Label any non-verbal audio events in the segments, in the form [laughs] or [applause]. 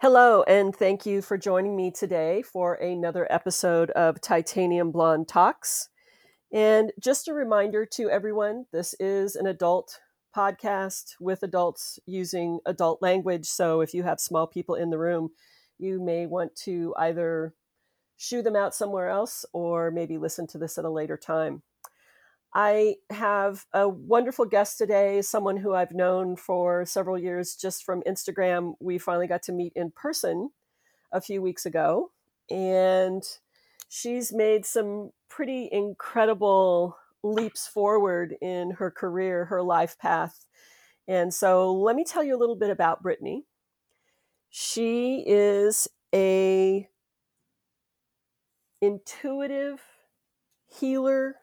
Hello, and thank you for joining me today for another episode of Titanium Blonde Talks. And just a reminder to everyone this is an adult podcast with adults using adult language. So if you have small people in the room, you may want to either shoo them out somewhere else or maybe listen to this at a later time. I have a wonderful guest today, someone who I've known for several years just from Instagram. We finally got to meet in person a few weeks ago, and she's made some pretty incredible leaps forward in her career, her life path. And so let me tell you a little bit about Brittany. She is a intuitive healer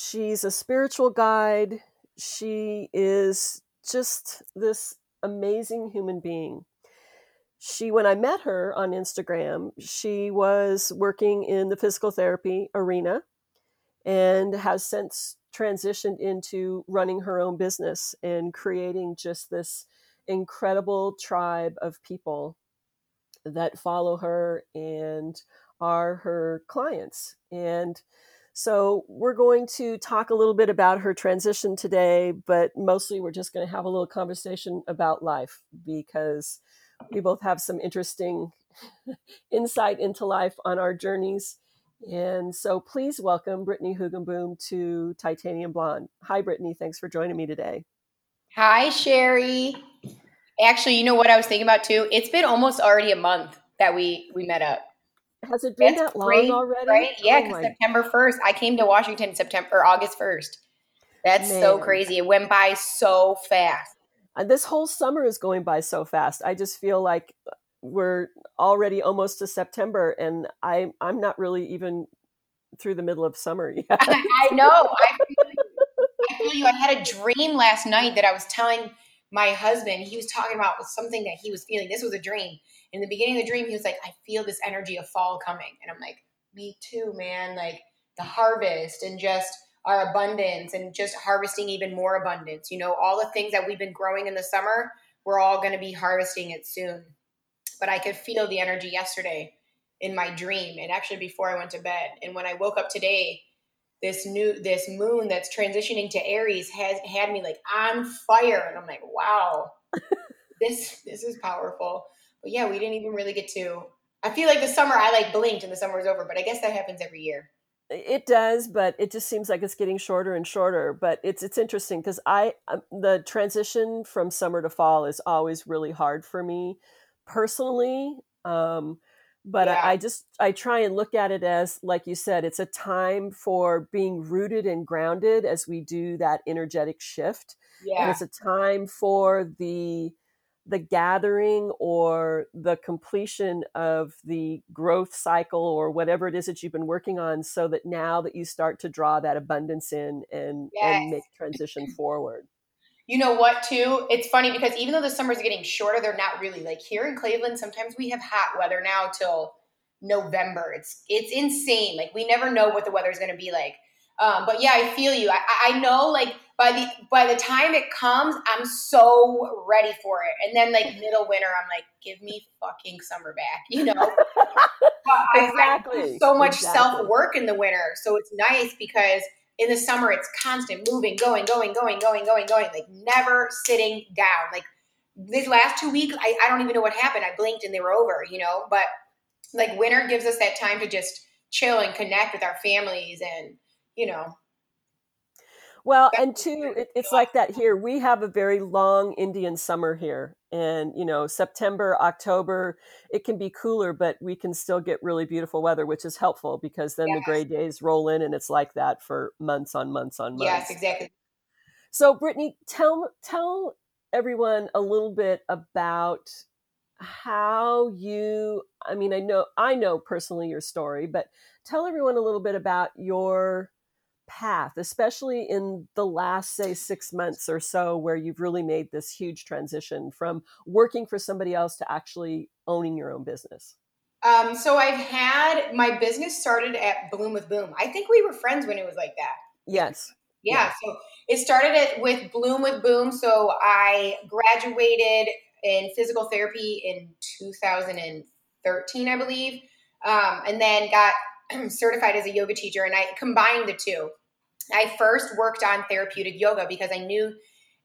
She's a spiritual guide. She is just this amazing human being. She, when I met her on Instagram, she was working in the physical therapy arena and has since transitioned into running her own business and creating just this incredible tribe of people that follow her and are her clients. And so, we're going to talk a little bit about her transition today, but mostly we're just going to have a little conversation about life because we both have some interesting [laughs] insight into life on our journeys. And so, please welcome Brittany Hugenboom to Titanium Blonde. Hi, Brittany. Thanks for joining me today. Hi, Sherry. Actually, you know what I was thinking about too? It's been almost already a month that we we met up. Has it been That's that long great, already? Right? Yeah, oh September 1st. I came to Washington September or August 1st. That's Man. so crazy. It went by so fast. And this whole summer is going by so fast. I just feel like uh, we're already almost to September and I I'm not really even through the middle of summer [laughs] yet. [laughs] I, know. I feel, I feel you. I had a dream last night that I was telling my husband, he was talking about something that he was feeling. This was a dream. In the beginning of the dream, he was like, I feel this energy of fall coming. And I'm like, me too, man. Like the harvest and just our abundance and just harvesting even more abundance. You know, all the things that we've been growing in the summer, we're all going to be harvesting it soon. But I could feel the energy yesterday in my dream and actually before I went to bed. And when I woke up today, this new this moon that's transitioning to Aries has had me like on fire and I'm like, wow. [laughs] this this is powerful. But yeah, we didn't even really get to I feel like the summer I like blinked and the summer was over, but I guess that happens every year. It does, but it just seems like it's getting shorter and shorter. But it's it's interesting because I um, the transition from summer to fall is always really hard for me personally. Um, but yeah. I, I, just i try and look at it as like you said it's a time for being rooted and grounded as we do that energetic shift yeah. and it's a time for the the gathering or the completion of the growth cycle or whatever it is that you've been working on so that now that you start to draw that abundance in and, yes. and make transition [laughs] forward. You know what too? It's funny because even though the summers are getting shorter they're not really like here in cleveland sometimes we have hot weather now till november. It's it's insane. Like we never know what the weather is going to be like. Um, but yeah i feel you. I, I know like by the by the time it comes i'm so ready for it. And then like middle winter i'm like give me fucking summer back you know? [laughs] Exactly. I, I so much exactly. self-work in the winter. So it's nice because in the summer it's constant moving going going going going going going like never sitting down. Like these last two weeks I, I don't even know what happened. I blinked and they were over you know? But like winter gives us that time to just chill and connect with our families and you know well and two it, it's like that here we have a very long indian summer here and you know september october it can be cooler but we can still get really beautiful weather which is helpful because then yes. the gray days roll in and it's like that for months on months on months. yes exactly. So brittany tell tell everyone a little bit about how you i mean i know i know personally your story but tell everyone a little bit about your path, especially in the last, say, six months or so, where you've really made this huge transition from working for somebody else to actually owning your own business? Um, so I've had my business started at Bloom with Boom. I think we were friends when it was like that. Yes. Yeah. Yes. So it started at, with Bloom with Boom. So I graduated in physical therapy in 2013, I believe, um, and then got [clears throat] certified as a yoga teacher. And I combined the two. I first worked on therapeutic yoga because I knew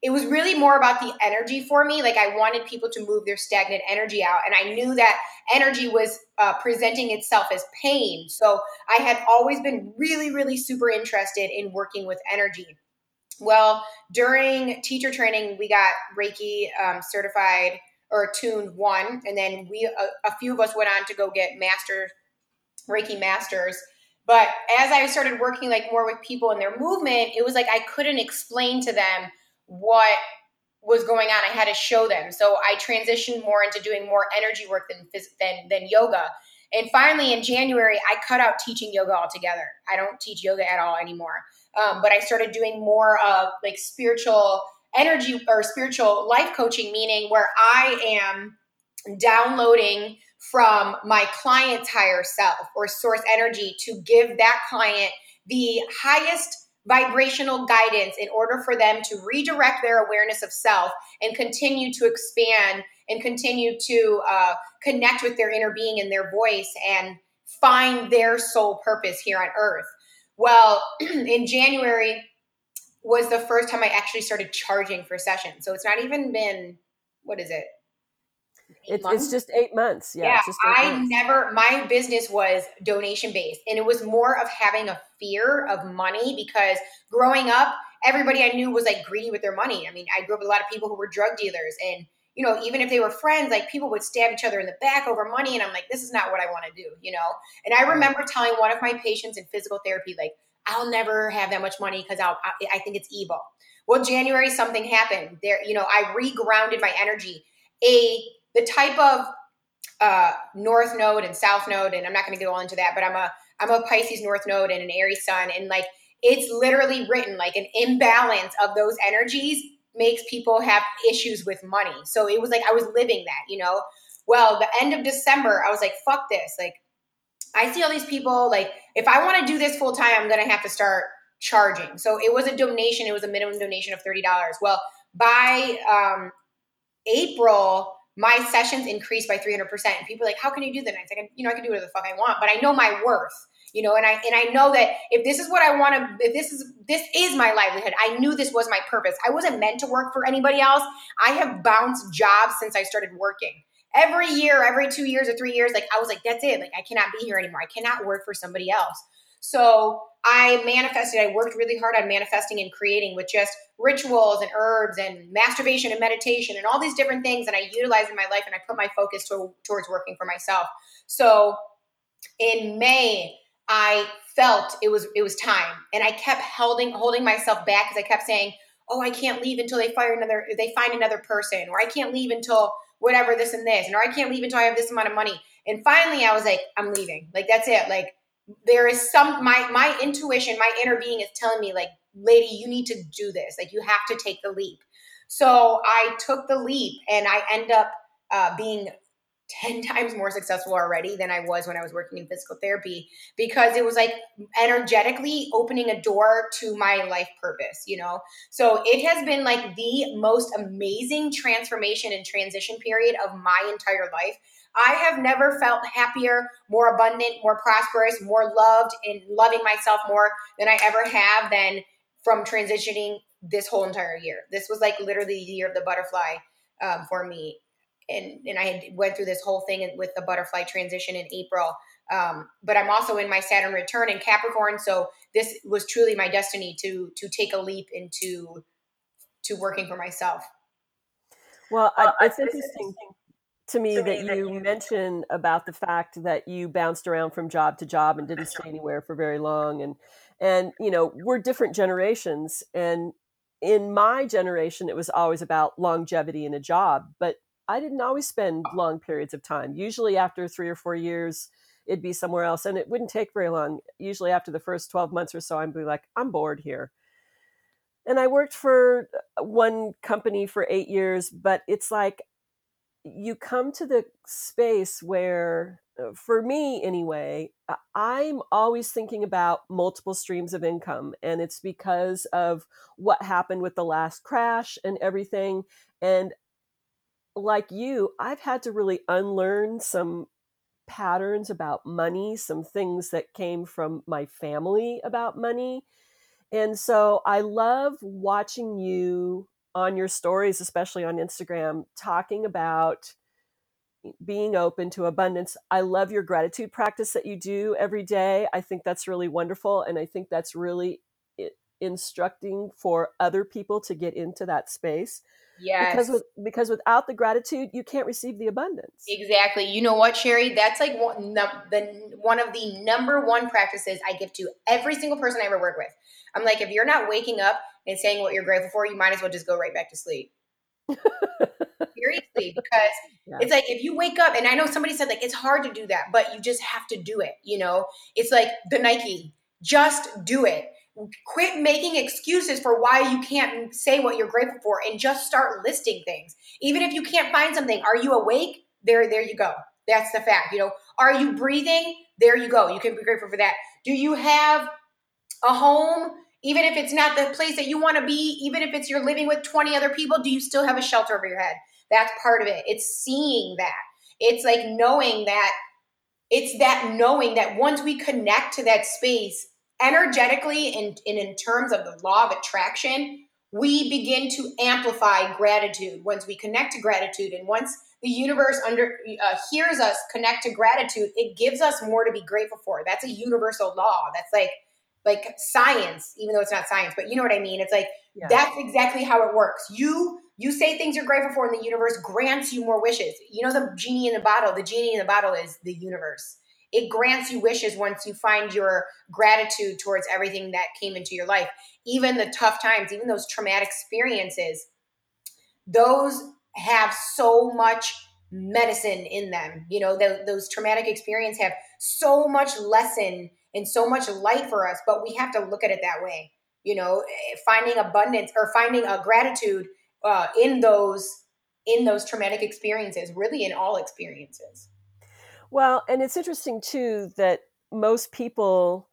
it was really more about the energy for me. Like I wanted people to move their stagnant energy out. And I knew that energy was uh, presenting itself as pain. So I had always been really, really super interested in working with energy. Well, during teacher training, we got Reiki um, certified or tuned one. And then we, a, a few of us went on to go get master Reiki masters. But as I started working like more with people and their movement, it was like I couldn't explain to them what was going on. I had to show them. So I transitioned more into doing more energy work than than than yoga. And finally, in January, I cut out teaching yoga altogether. I don't teach yoga at all anymore. Um, but I started doing more of like spiritual energy or spiritual life coaching, meaning where I am downloading from my client's higher self or source energy to give that client the highest vibrational guidance in order for them to redirect their awareness of self and continue to expand and continue to uh, connect with their inner being and their voice and find their soul purpose here on earth. Well, [clears throat] in January was the first time I actually started charging for sessions. So it's not even been, what is it? It's, it's, just eight months. Yeah. yeah I months. never, my business was donation based and it was more of having a fear of money because growing up, everybody I knew was like greedy with their money. I mean, I grew up with a lot of people who were drug dealers and you know, even if they were friends, like people would stab each other in the back over money. And I'm like, this is not what I want to do, you know? And I remember telling one of my patients in physical therapy, like, I'll never have that much money because I'll, I, I think it's evil. Well, January, something happened there. You know, I regrounded my energy. A the type of uh, North Node and South Node, and I'm not going to go all into that, but I'm a I'm a Pisces North Node and an Aries Sun, and like it's literally written like an imbalance of those energies makes people have issues with money. So it was like I was living that, you know. Well, the end of December, I was like, fuck this. Like, I see all these people, like, if I want to do this full time, I'm going to have to start charging. So it was a donation, it was a minimum donation of $30. Well, by um, April, my sessions increased by 300%. And people are like, how can you do that? And I said, you know, I can do whatever the fuck I want, but I know my worth, you know, and I, and I know that if this is what I want to, if this is, this is my livelihood, I knew this was my purpose. I wasn't meant to work for anybody else. I have bounced jobs since I started working every year, every two years or three years. Like I was like, that's it. Like I cannot be here anymore. I cannot work for somebody else. So I manifested, I worked really hard on manifesting and creating with just rituals and herbs and masturbation and meditation and all these different things that I utilized in my life and I put my focus to, towards working for myself. So in May, I felt it was it was time and I kept holding holding myself back because I kept saying, "Oh, I can't leave until they fire another they find another person or I can't leave until whatever this and this and or I can't leave until I have this amount of money." And finally I was like, "I'm leaving." Like that's it. Like there is some my my intuition, my inner being is telling me like, "Lady, you need to do this. Like you have to take the leap." So I took the leap and I end up uh, being 10 [laughs] times more successful already than I was when I was working in physical therapy because it was like energetically opening a door to my life purpose, you know? So it has been like the most amazing transformation and transition period of my entire life. I have never felt happier, more abundant, more prosperous, more loved, and loving myself more than I ever have than from transitioning this whole entire year. This was like literally the year of the butterfly um, for me. And, and I had went through this whole thing with the butterfly transition in April. Um, but I'm also in my Saturn return in Capricorn, so this was truly my destiny to to take a leap into to working for myself. Well, I, it's interesting to me that you mentioned about the fact that you bounced around from job to job and didn't stay anywhere for very long and and you know we're different generations and in my generation it was always about longevity in a job but i didn't always spend oh. long periods of time. Usually after 3 or 4 years it'd be somewhere else and it wouldn't take very long. Usually after the first 12 months or so i'd be like i'm bored here. And i worked for uh, one company for 8 years but it's like you come to the space where uh, for me anyway i'm always thinking about multiple streams of income and it's because of what happened with the last crash and everything and like you, I've had to really unlearn some patterns about money, some things that came from my family about money. And so I love watching you on your stories, especially on Instagram, talking about being open to abundance. I love your gratitude practice that you do every day. I think that's really wonderful. And I think that's really instructing for other people to get into that space. Yes. Because with, because without the gratitude, you can't receive the abundance. Exactly. You know what, Sherry? That's like one, the one of the number one practices I give to every single person I ever work with. I'm like, if you're not waking up and saying what you're grateful for, you might as well just go right back to sleep. [laughs] Seriously, because yeah. it's like if you wake up, and I know somebody said like it's hard to do that, but you just have to do it. You know, it's like the Nike, just do it. Quit making excuses for why you can't say what you're grateful for and just start listing things. Even if you can't find something are you awake? There there you go. That's the fact you know? Are you breathing? There you go. You can be grateful for that. Do you have a home even if it's not the place that you want to be even if it's you're living with 20 other people do you still have a shelter over your head that's part of it it's seeing that it's like knowing that it's that knowing that once we connect to that space energetically and, and in terms of the law of attraction, we begin to amplify gratitude once we connect to gratitude. And once the universe under uh, hears us connect to gratitude, it gives us more to be grateful for. That's a universal law. That's like like science, even though it's not science, but you know what I mean. It's like yeah. that's exactly how it works. You you say things you're grateful for, and the universe grants you more wishes. You know the genie in the bottle. The genie in the bottle is the universe it grants you wishes once you find your gratitude towards everything that came into your life even the tough times even those traumatic experiences those have so much medicine in them you know the, those traumatic experiences have so much lesson and so much light for us but we have to look at it that way you know eh, finding abundance or finding a gratitude uh, in those in those traumatic experiences really in all experiences well, and it's interesting too that most people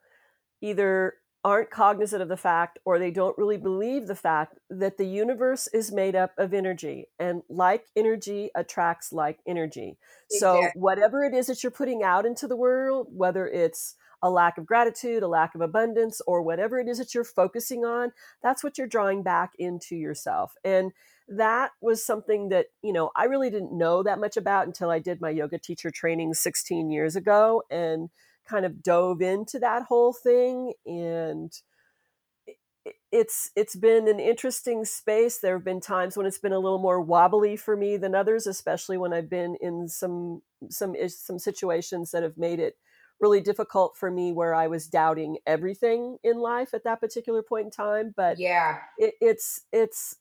either aren't cognizant of the fact or they don't really believe the fact that the universe is made up of energy and like energy attracts like energy. Exactly. So whatever it is that you're putting out into the world, whether it's a lack of gratitude, a lack of abundance, or whatever it is that you're focusing on, that's what you're drawing back into yourself. And that was something that you know i really didn't know that much about until i did my yoga teacher training 16 years ago and kind of dove into that whole thing and it's it's been an interesting space there have been times when it's been a little more wobbly for me than others especially when i've been in some some some situations that have made it really difficult for me where i was doubting everything in life at that particular point in time but yeah it, it's it's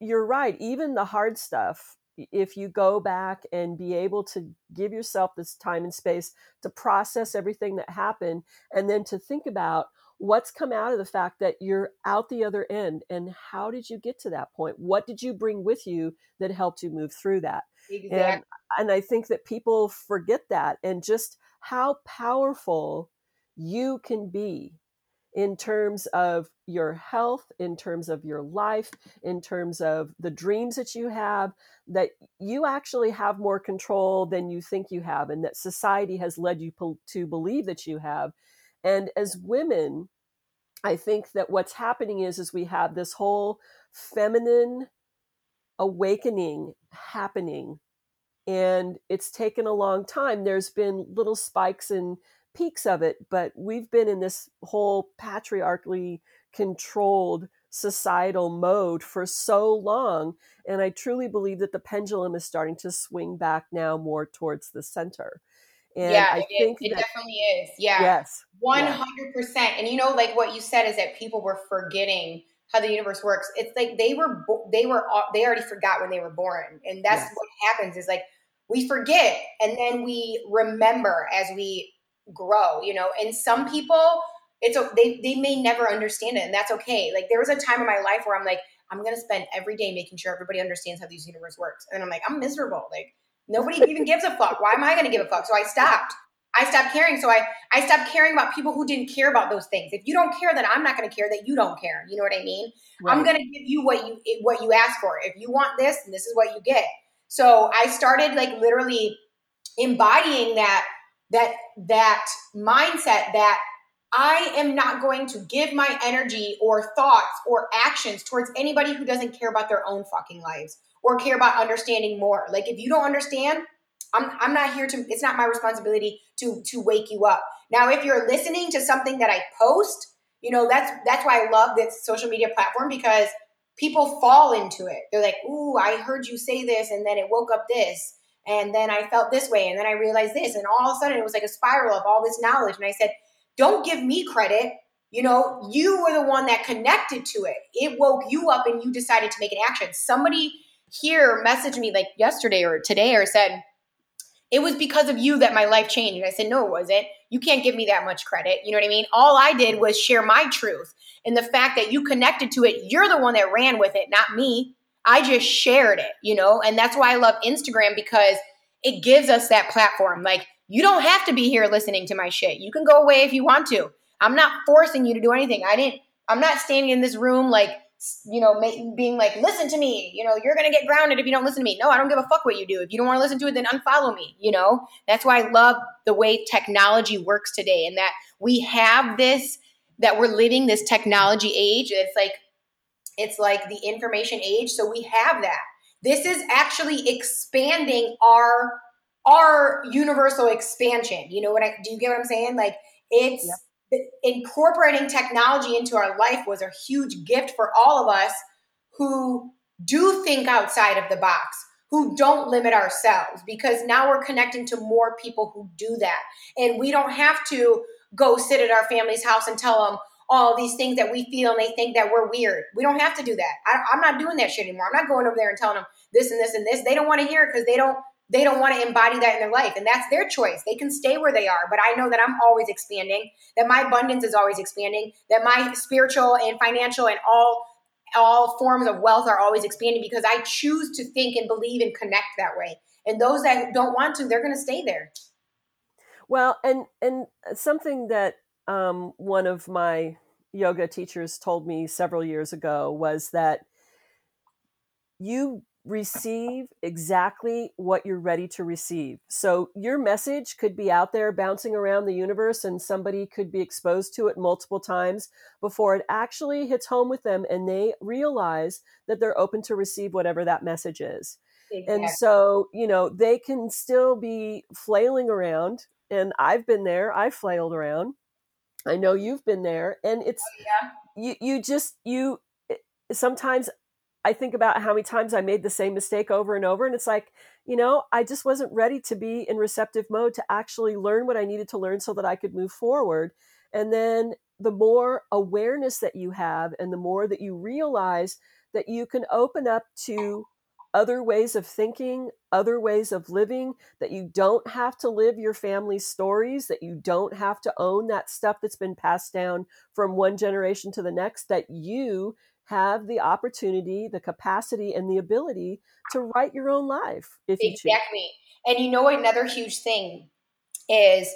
you're right. Even the hard stuff, if you go back and be able to give yourself this time and space to process everything that happened and then to think about what's come out of the fact that you're out the other end and how did you get to that point? What did you bring with you that helped you move through that? Exactly. And, and I think that people forget that and just how powerful you can be in terms of your health, in terms of your life, in terms of the dreams that you have, that you actually have more control than you think you have, and that society has led you to believe that you have. And as women, I think that what's happening is is we have this whole feminine awakening happening and it's taken a long time there's been little spikes and peaks of it, but we've been in this whole patriarchally controlled societal mode for so long. And I truly believe that the pendulum is starting to swing back now more towards the center. And yeah, I it, think it that, definitely is. Yeah. Yes. 100%. Yeah. And you know, like what you said is that people were forgetting how the universe works. It's like they were, they were, they already forgot when they were born. And that's yes. what happens is like we forget and then we remember as we grow, you know, and some people, it's they they may never understand it, and that's okay. Like there was a time in my life where I'm like, I'm gonna spend every day making sure everybody understands how these universe works, and I'm like, I'm miserable. Like nobody even gives a fuck. Why am I gonna give a fuck? So I stopped. I stopped caring. So I I stopped caring about people who didn't care about those things. If you don't care, then I'm not going to care that you don't care. You know what I mean? Right. I'm going to give you what you what you ask for. If you want this, and this is what you get. So I started like literally embodying that that that mindset that I am not going to give my energy or thoughts or actions towards anybody who doesn't care about their own fucking lives or care about understanding more. Like if you don't understand, I'm I'm not here to it's not my responsibility to to wake you up. Now if you're listening to something that I post, you know, that's that's why I love this social media platform because people fall into it. They're like, "Ooh, I heard you say this and then it woke up this." And then I felt this way, and then I realized this, and all of a sudden it was like a spiral of all this knowledge. And I said, Don't give me credit. You know, you were the one that connected to it. It woke you up and you decided to make an action. Somebody here messaged me like yesterday or today or said, it was because of you that my life changed. And I said, no, it wasn't. You can't give me that much credit. You know what I mean? All I did was share my truth. And the fact that you connected to it, you're the one that ran with it, not me. I just shared it, you know? And that's why I love Instagram because it gives us that platform. Like, you don't have to be here listening to my shit. You can go away if you want to. I'm not forcing you to do anything. I didn't, I'm not standing in this room like, you know, being like, listen to me, you know, you're going to get grounded if you don't listen to me. No, I don't give a fuck what you do. If you don't want to listen to it, then unfollow me, you know? That's why I love the way technology works today and that we have this, that we're living this technology age. It's like, it's like the information age. So we have that. This is actually expanding our, our universal expansion. You know what I, do you get what I'm saying? Like it's, yep incorporating technology into our life was a huge gift for all of us who do think outside of the box, who don't limit ourselves, because now we're connecting to more people who do that. And we don't have to go sit at our family's house and tell them all these things that we feel and they think that we're weird. We don't have to do that. I, am not doing that shit anymore. I'm not going over there and telling them this and this and this. They don't want to hear it because they don't they don't want to embody that in their life and that's their choice. They can stay where they are but i know that i'm always expanding that my abundance is always expanding that my spiritual and financial and all all forms of wealth are always expanding because i choose to think and believe and connect that way. And those that don't want to they're going to stay there. Well and and something that um, one of my yoga teachers told me several years ago was that you receive exactly what you're ready to receive. So your message could be out there bouncing around the universe and somebody could be exposed to it multiple times before it actually hits home with them and they realize that they're open to receive whatever that message is. Exactly. And so, you know, they can still be flailing around and I've been there, I've flailed around. I know you've been there and it's oh, yeah. you you just you eh, sometimes I think about how many times I made the same mistake over and over. And it's like, you know, I just wasn't ready to be in receptive mode to actually learn what I needed to learn so that I could move forward. And then the more awareness that you have and the more that you realize that you can open up to other ways of thinking, other ways of living, that you don't have to live your family's stories, that you don't have to own that stuff that's been passed down from one generation to the next, that you have the opportunity, the capacity, and the ability to write your own life if you exactly. And you know another huge thing is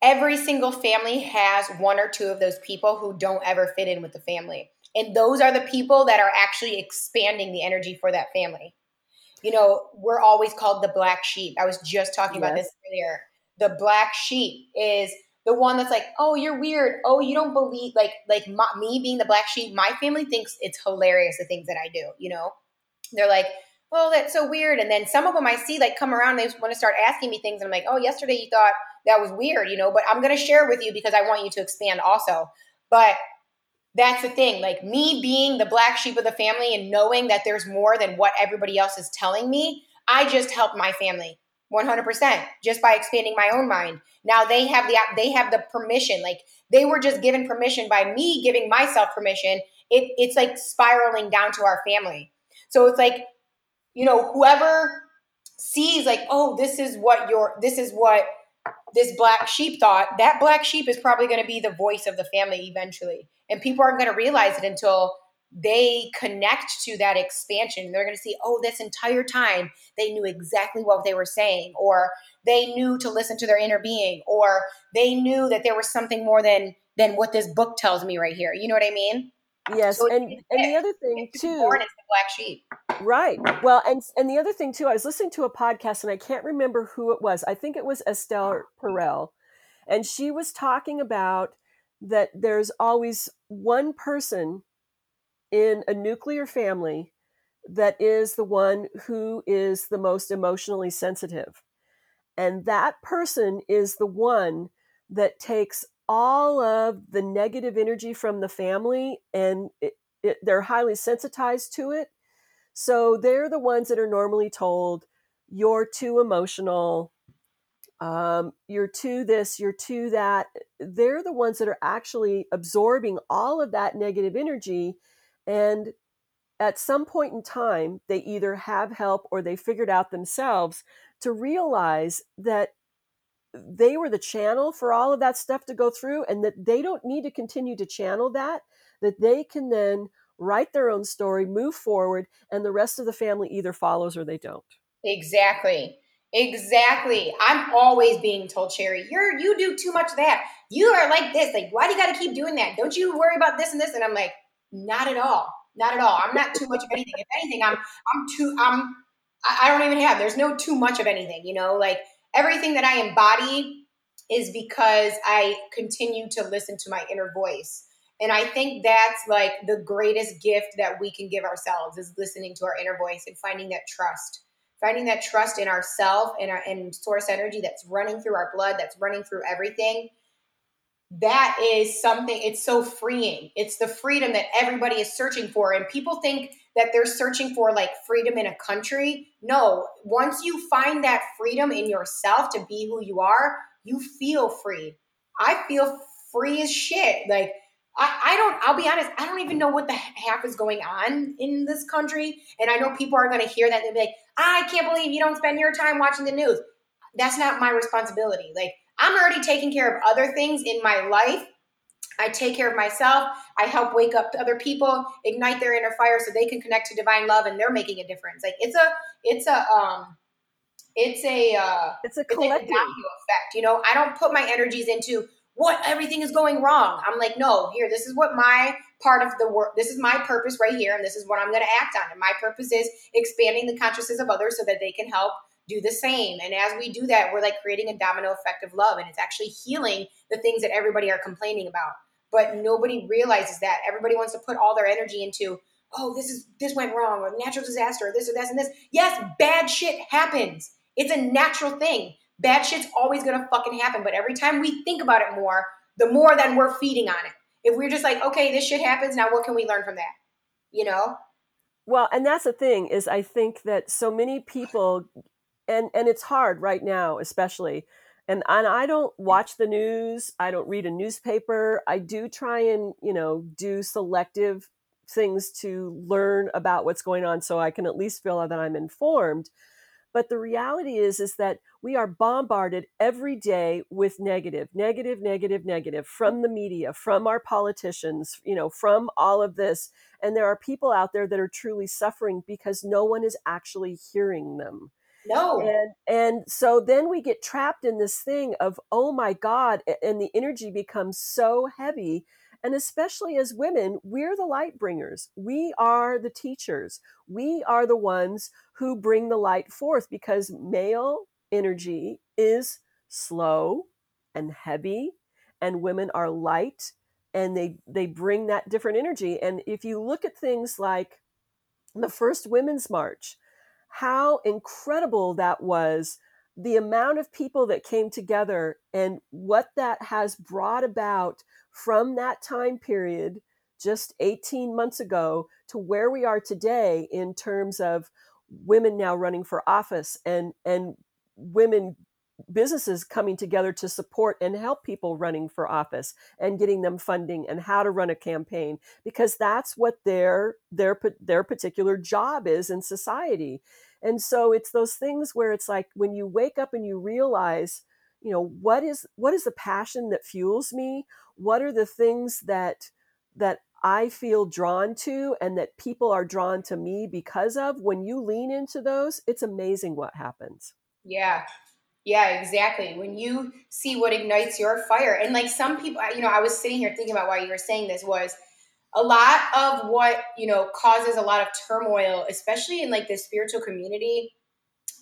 every single family has one or two of those people who don't ever fit in with the family. And those are the people that are actually expanding the energy for that family. You know, we're always called the black sheep. I was just talking yes. about this earlier. The black sheep is the one that's like, oh, you're weird. Oh, you don't believe like like my, me being the black sheep. My family thinks it's hilarious the things that I do. You know, they're like, oh, that's so weird. And then some of them I see like come around, they want to start asking me things. And I'm like, oh, yesterday you thought that was weird, you know, but I'm to share with you because I want you to expand also. But that's the thing. Like me being the black sheep of the family and knowing that there's more than what everybody else is telling me, I just helped my family 100% just by expanding my own mind. Now they have the they have the permission like they were just given permission by me giving myself permission. It, it's like spiraling down to our family. So it's like you know whoever sees like oh this is what your this is what this black sheep thought that black sheep is probably going to be the voice of the family eventually. And people aren't going to realize it until they connect to that expansion. They're going to see, oh, this entire time they knew exactly what they were saying, or they knew to listen to their inner being, or they knew that there was something more than than what this book tells me right here. You know what I mean? Yes, So and and the other thing too, born as the black sheep. right? Well, and and the other thing too, I was listening to a podcast and I can't remember who it was. I think it was Esther Perel, and she was talking about that there's always one person in a nuclear family that is the one who is the most emotionally sensitive. And that person is the one that takes all of the negative energy from the family and it, it, they're highly sensitized to it. So they're the ones that are normally told, you're too emotional, um, you're too this, you're too that. They're the ones that are actually absorbing all of that negative energy. And at some point in time, they either have help or they figured out themselves to realize that they were the channel for all of that stuff to go through and that they don't need to continue to channel that, that they can then write their own story, move forward, and the rest of the family either follows or they don't. Exactly. Exactly. I'm always being told, Sherry, you're you do too much of that. You are like this. Like, why do you got to keep doing that? Don't you worry about this and this? And I'm like, not at all. Not at all. I'm not too much of anything. If anything, I'm I'm too I'm I don't even have. There's no too much of anything. You know, like everything that I embody is because I continue to listen to my inner voice. And I think that's like the greatest gift that we can give ourselves is listening to our inner voice and finding that trust finding that trust in ourself and our and source energy that's running through our blood that's running through everything that is something it's so freeing. It's the freedom that everybody is searching for. And people think that they're searching for like freedom in a country. No once you find that freedom in yourself to be who you are you feel free. I feel free as shit. Like I, I don't i'll be honest i don't even know what the half is going on in this country. And i know people are going to hear that and be like ah, i can't believe you don't spend your time watching the news. That's not my responsibility. Like i'm already taking care of other things in my life. I take care of myself. I help wake up other people ignite their inner fire so they can connect to divine love and they're making a difference. Like it's a it's a um it's a uh It's a it's like a collective. effect you know? I don't put my energies into what? Everything is going wrong. I'm like no here this is what my part of the work this is my purpose right here and this is what i'm going to act on. And my purpose is expanding the consciousness of others so that they can help do the same and as we do that we're like creating a domino effect of love and it's actually healing the things that everybody are complaining about but nobody realizes that everybody wants to put all their energy into oh this is this went wrong or natural disaster or this or this and this yes bad shit happens it's a natural thing bad shit's always gonna fucking happen. But every time we think about it more, the more that we're feeding on it. If we're just like, okay, this shit happens, now what can we learn from that? You know? Well, and that's the thing is I think that so many people and and it's hard right now especially and and I don't mm. watch the news, I don't read a newspaper. I do try and, you know, do selective things to learn about what's going on so I can at least feel that I'm informed. But the reality is is that we are bombarded every day with negative, negative, negative, negative from the media, from our politicians, you know, from all of this. And there are people out there that are truly suffering because no one is actually hearing them. No. And and so then we get trapped in this thing of oh my god and the energy becomes so heavy and especially as women we're the light bringers. We are the teachers. We are the ones who bring the light forth because male energy is slow and heavy and women are light and they they bring that different energy and if you look at things like the first women's march how incredible that was the amount of people that came together and what that has brought about from that time period just 18 months ago to where we are today in terms of women now running for office and and women businesses coming together to support and help people running for office and getting them funding and how to run a campaign because that's what their their their particular job is in society and so it's those things where it's like when you wake up and you realize you know what is what is the passion that fuels me what are the things that that I feel drawn to and that people are drawn to me because of when you lean into those it's amazing what happens Yeah. Yeah, exactly. When you see what ignites your fire, and like some people, you know, I was sitting here thinking about why you were saying this was a lot of what you know causes a lot of turmoil especially in like the spiritual community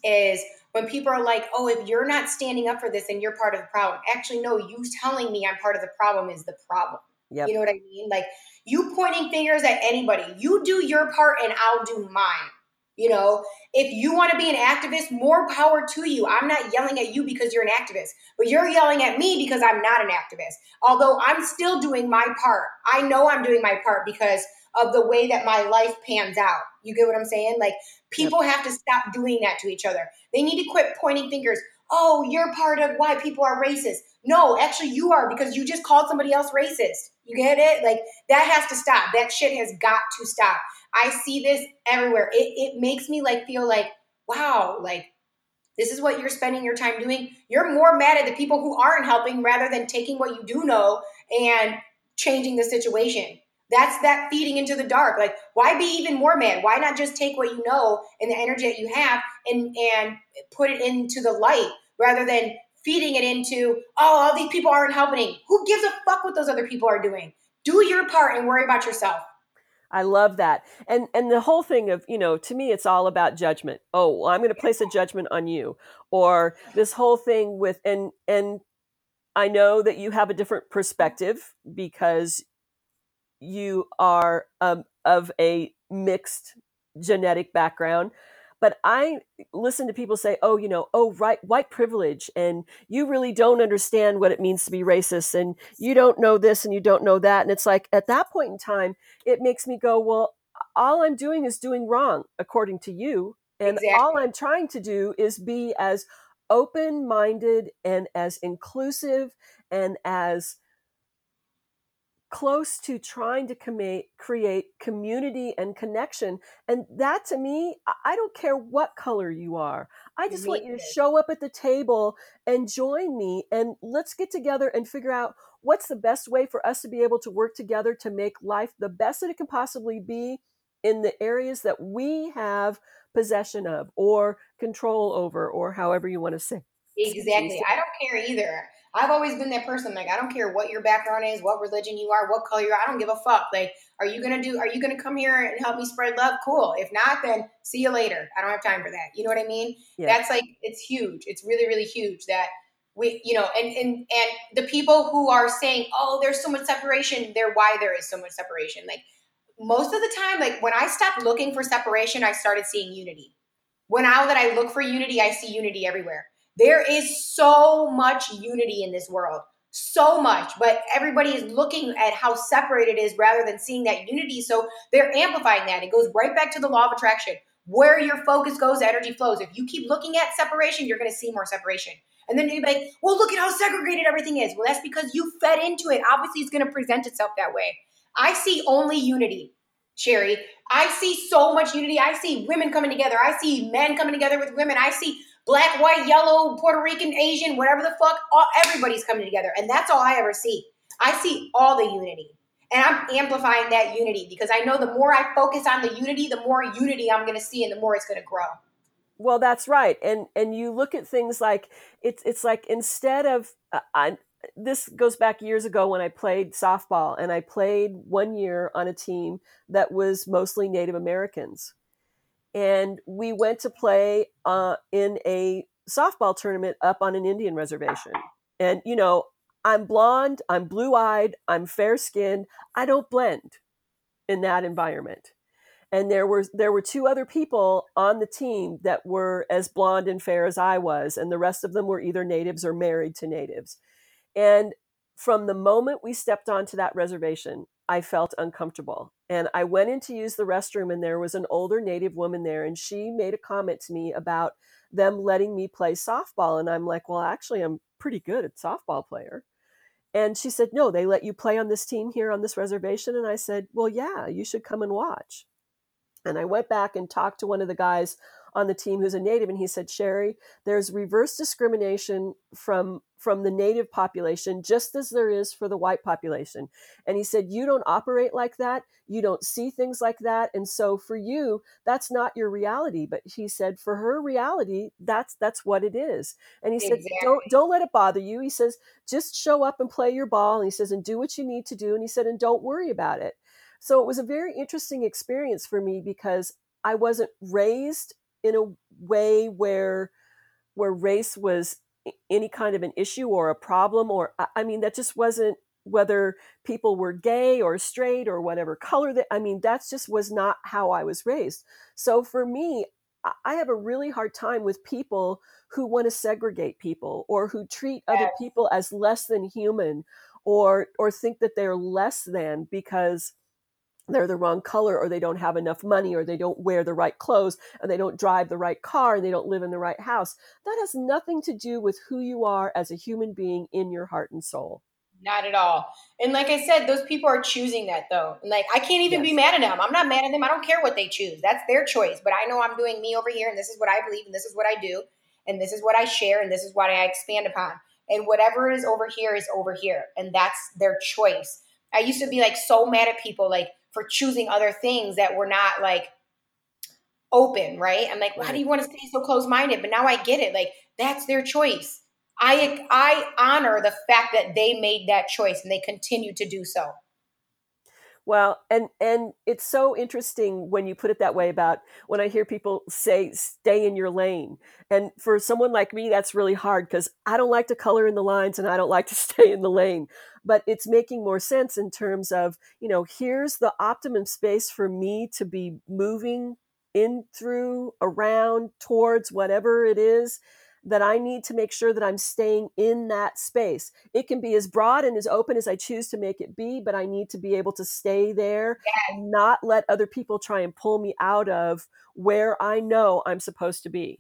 is when people are like oh if you're not standing up for this and you're part of the problem. Actually no you telling me i'm part of the problem is the problem. Yep. you know what i mean? Like you pointing fingers at anybody. You do your part and i'll do mine you know? If you want to be an activist more power to you. I'm not yelling at you because you're an activist but you're yelling at me because i'm not an activist. Although i'm still doing my part. I know i'm doing my part because of the way that my life pans out. You get what i'm saying? Like people have to stop doing that to each other. They need to quit pointing fingers. Oh you're part of why people are racist. No actually you are because you just called somebody else racist. You get it? Like that has to stop. That shit has got to stop I see this everywhere. It, it makes me like feel like, wow, like this is what you're spending your time doing. You're more mad at the people who aren't helping rather than taking what you do know and changing the situation. That's that feeding into the dark. Like, why be even more mad? Why not just take what you know and the energy that you have and and put it into the light rather than feeding it into, oh, all these people aren't helping. Who gives a fuck what those other people are doing? Do your part and worry about yourself. I love that. And and the whole thing of, you know, to me it's all about judgment. Oh, well, I'm going to place a judgment on you. Or this whole thing with and and I know that you have a different perspective because you are um, of a mixed genetic background but I listen to people say, "Oh, you know, oh, right, white privilege, and you really don't understand what it means to be racist, and you don't know this, and you don't know that." And it's like at that point in time, it makes me go, "Well, all I'm doing is doing wrong according to you, and Exactly. all I'm trying to do is be as open-minded and as inclusive and as close to trying to com- create community and connection. And that to me, I don't care what color you are. I just Me want you to show up at the table and join me and let's get together and figure out what's the best way for us to be able to work together to make life the best that it can possibly be in the areas that we have possession of or control over or however you want to say. Exactly. I don't care either. I've always been that person. Like, I don't care what your background is, what religion you are, what color you are. I don't give a fuck. Like, are you gonna do? Are you gonna come here and help me spread love? Cool. If not, then see you later. I don't have time for that. You know what I mean? Yeah. That's like it's huge. It's really, really huge that we, you know, and and and the people who are saying, oh, there's so much separation. They're why there is so much separation. Like most of the time, like when I stopped looking for separation, I started seeing unity. When now that I look for unity, I see unity everywhere. There is so much unity in this world, so much, but everybody is looking at how separate it is rather than seeing that unity. So they're amplifying that. It goes right back to the law of attraction. Where your focus goes, energy flows. If you keep looking at separation, you're going to see more separation. And then you're like, well, look at how segregated everything is. Well, that's because you fed into it. Obviously, it's going to present itself that way. I see only unity, Sherry. I see so much unity. I see women coming together. I see men coming together with women. I see black, white, yellow, Puerto Rican, Asian, whatever the fuck, all, everybody's coming together. And that's all I ever see. I see all the unity. And I'm amplifying that unity because I know the more I focus on the unity, the more unity I'm going to see and the more it's going to grow. Well, that's right. And and you look at things like it's it's like instead of uh, I, this goes back years ago when I played softball and I played one year on a team that was mostly Native Americans and we went to play uh, in a softball tournament up on an Indian reservation. And you know, I'm blonde, I'm blue-eyed, I'm fair-skinned. I don't blend in that environment. And there were there were two other people on the team that were as blonde and fair as I was, and the rest of them were either natives or married to natives. And from the moment we stepped onto that reservation, I felt uncomfortable. And I went in to use the restroom, and there was an older native woman there, and she made a comment to me about them letting me play softball. And I'm like, well, actually, I'm pretty good at softball player. And she said, no, they let you play on this team here on this reservation. And I said, well, yeah, you should come and watch. And I went back and talked to one of the guys on the team who's a native and he said sherry there's reverse discrimination from from the native population just as there is for the white population. And he said you don't operate like that. You don't see things like that. And so for you that's not your reality. But he said for her reality that's that's what it is. And he said don't don't let it bother you. He says just show up and play your ball. And he says and do what you need to do. And he said and don't worry about it. So it was a very interesting experience for me because I wasn't raised in a way where where race was any kind of an issue or a problem or I mean that just wasn't whether people were gay or straight or whatever color that I mean that's just was not how I was raised. So for me I have a really hard time with people who want to segregate people or who treat other people as less than human or or think that they're less than because they're the wrong color or they don't have enough money or they don't wear the right clothes and they don't drive the right car and they don't live in the right house. That has nothing to do with who you are as a human being in your heart and soul. Not at all. And like I said, those people are choosing that though. And like I can't even yes. be mad at them. I'm not mad at them. I don't care what they choose. That's their choice. But I know I'm doing me over here and this is what I believe and this is what I do and this is what I share and this is what I expand upon. And whatever is over here is over here. And that's their choice. I used to be like so mad at people like for choosing other things that were not like open, right? I'm like, well, how do you want to stay so close minded? But now I get it. Like that's their choice. I I honor the fact that they made that choice and they continue to do so. Well, and and it's so interesting when you put it that way about when I hear people say stay in your lane. And for someone like me that's really hard cuz I don't like to color in the lines and I don't like to [laughs] stay in the lane. But it's making more sense in terms of, you know, here's the optimum space for me to be moving in through around towards whatever it is that I need to make sure that I'm staying in that space. It can be as broad and as open as I choose to make it be, but I need to be able to stay there and not let other people try and pull me out of where I know I'm supposed to be.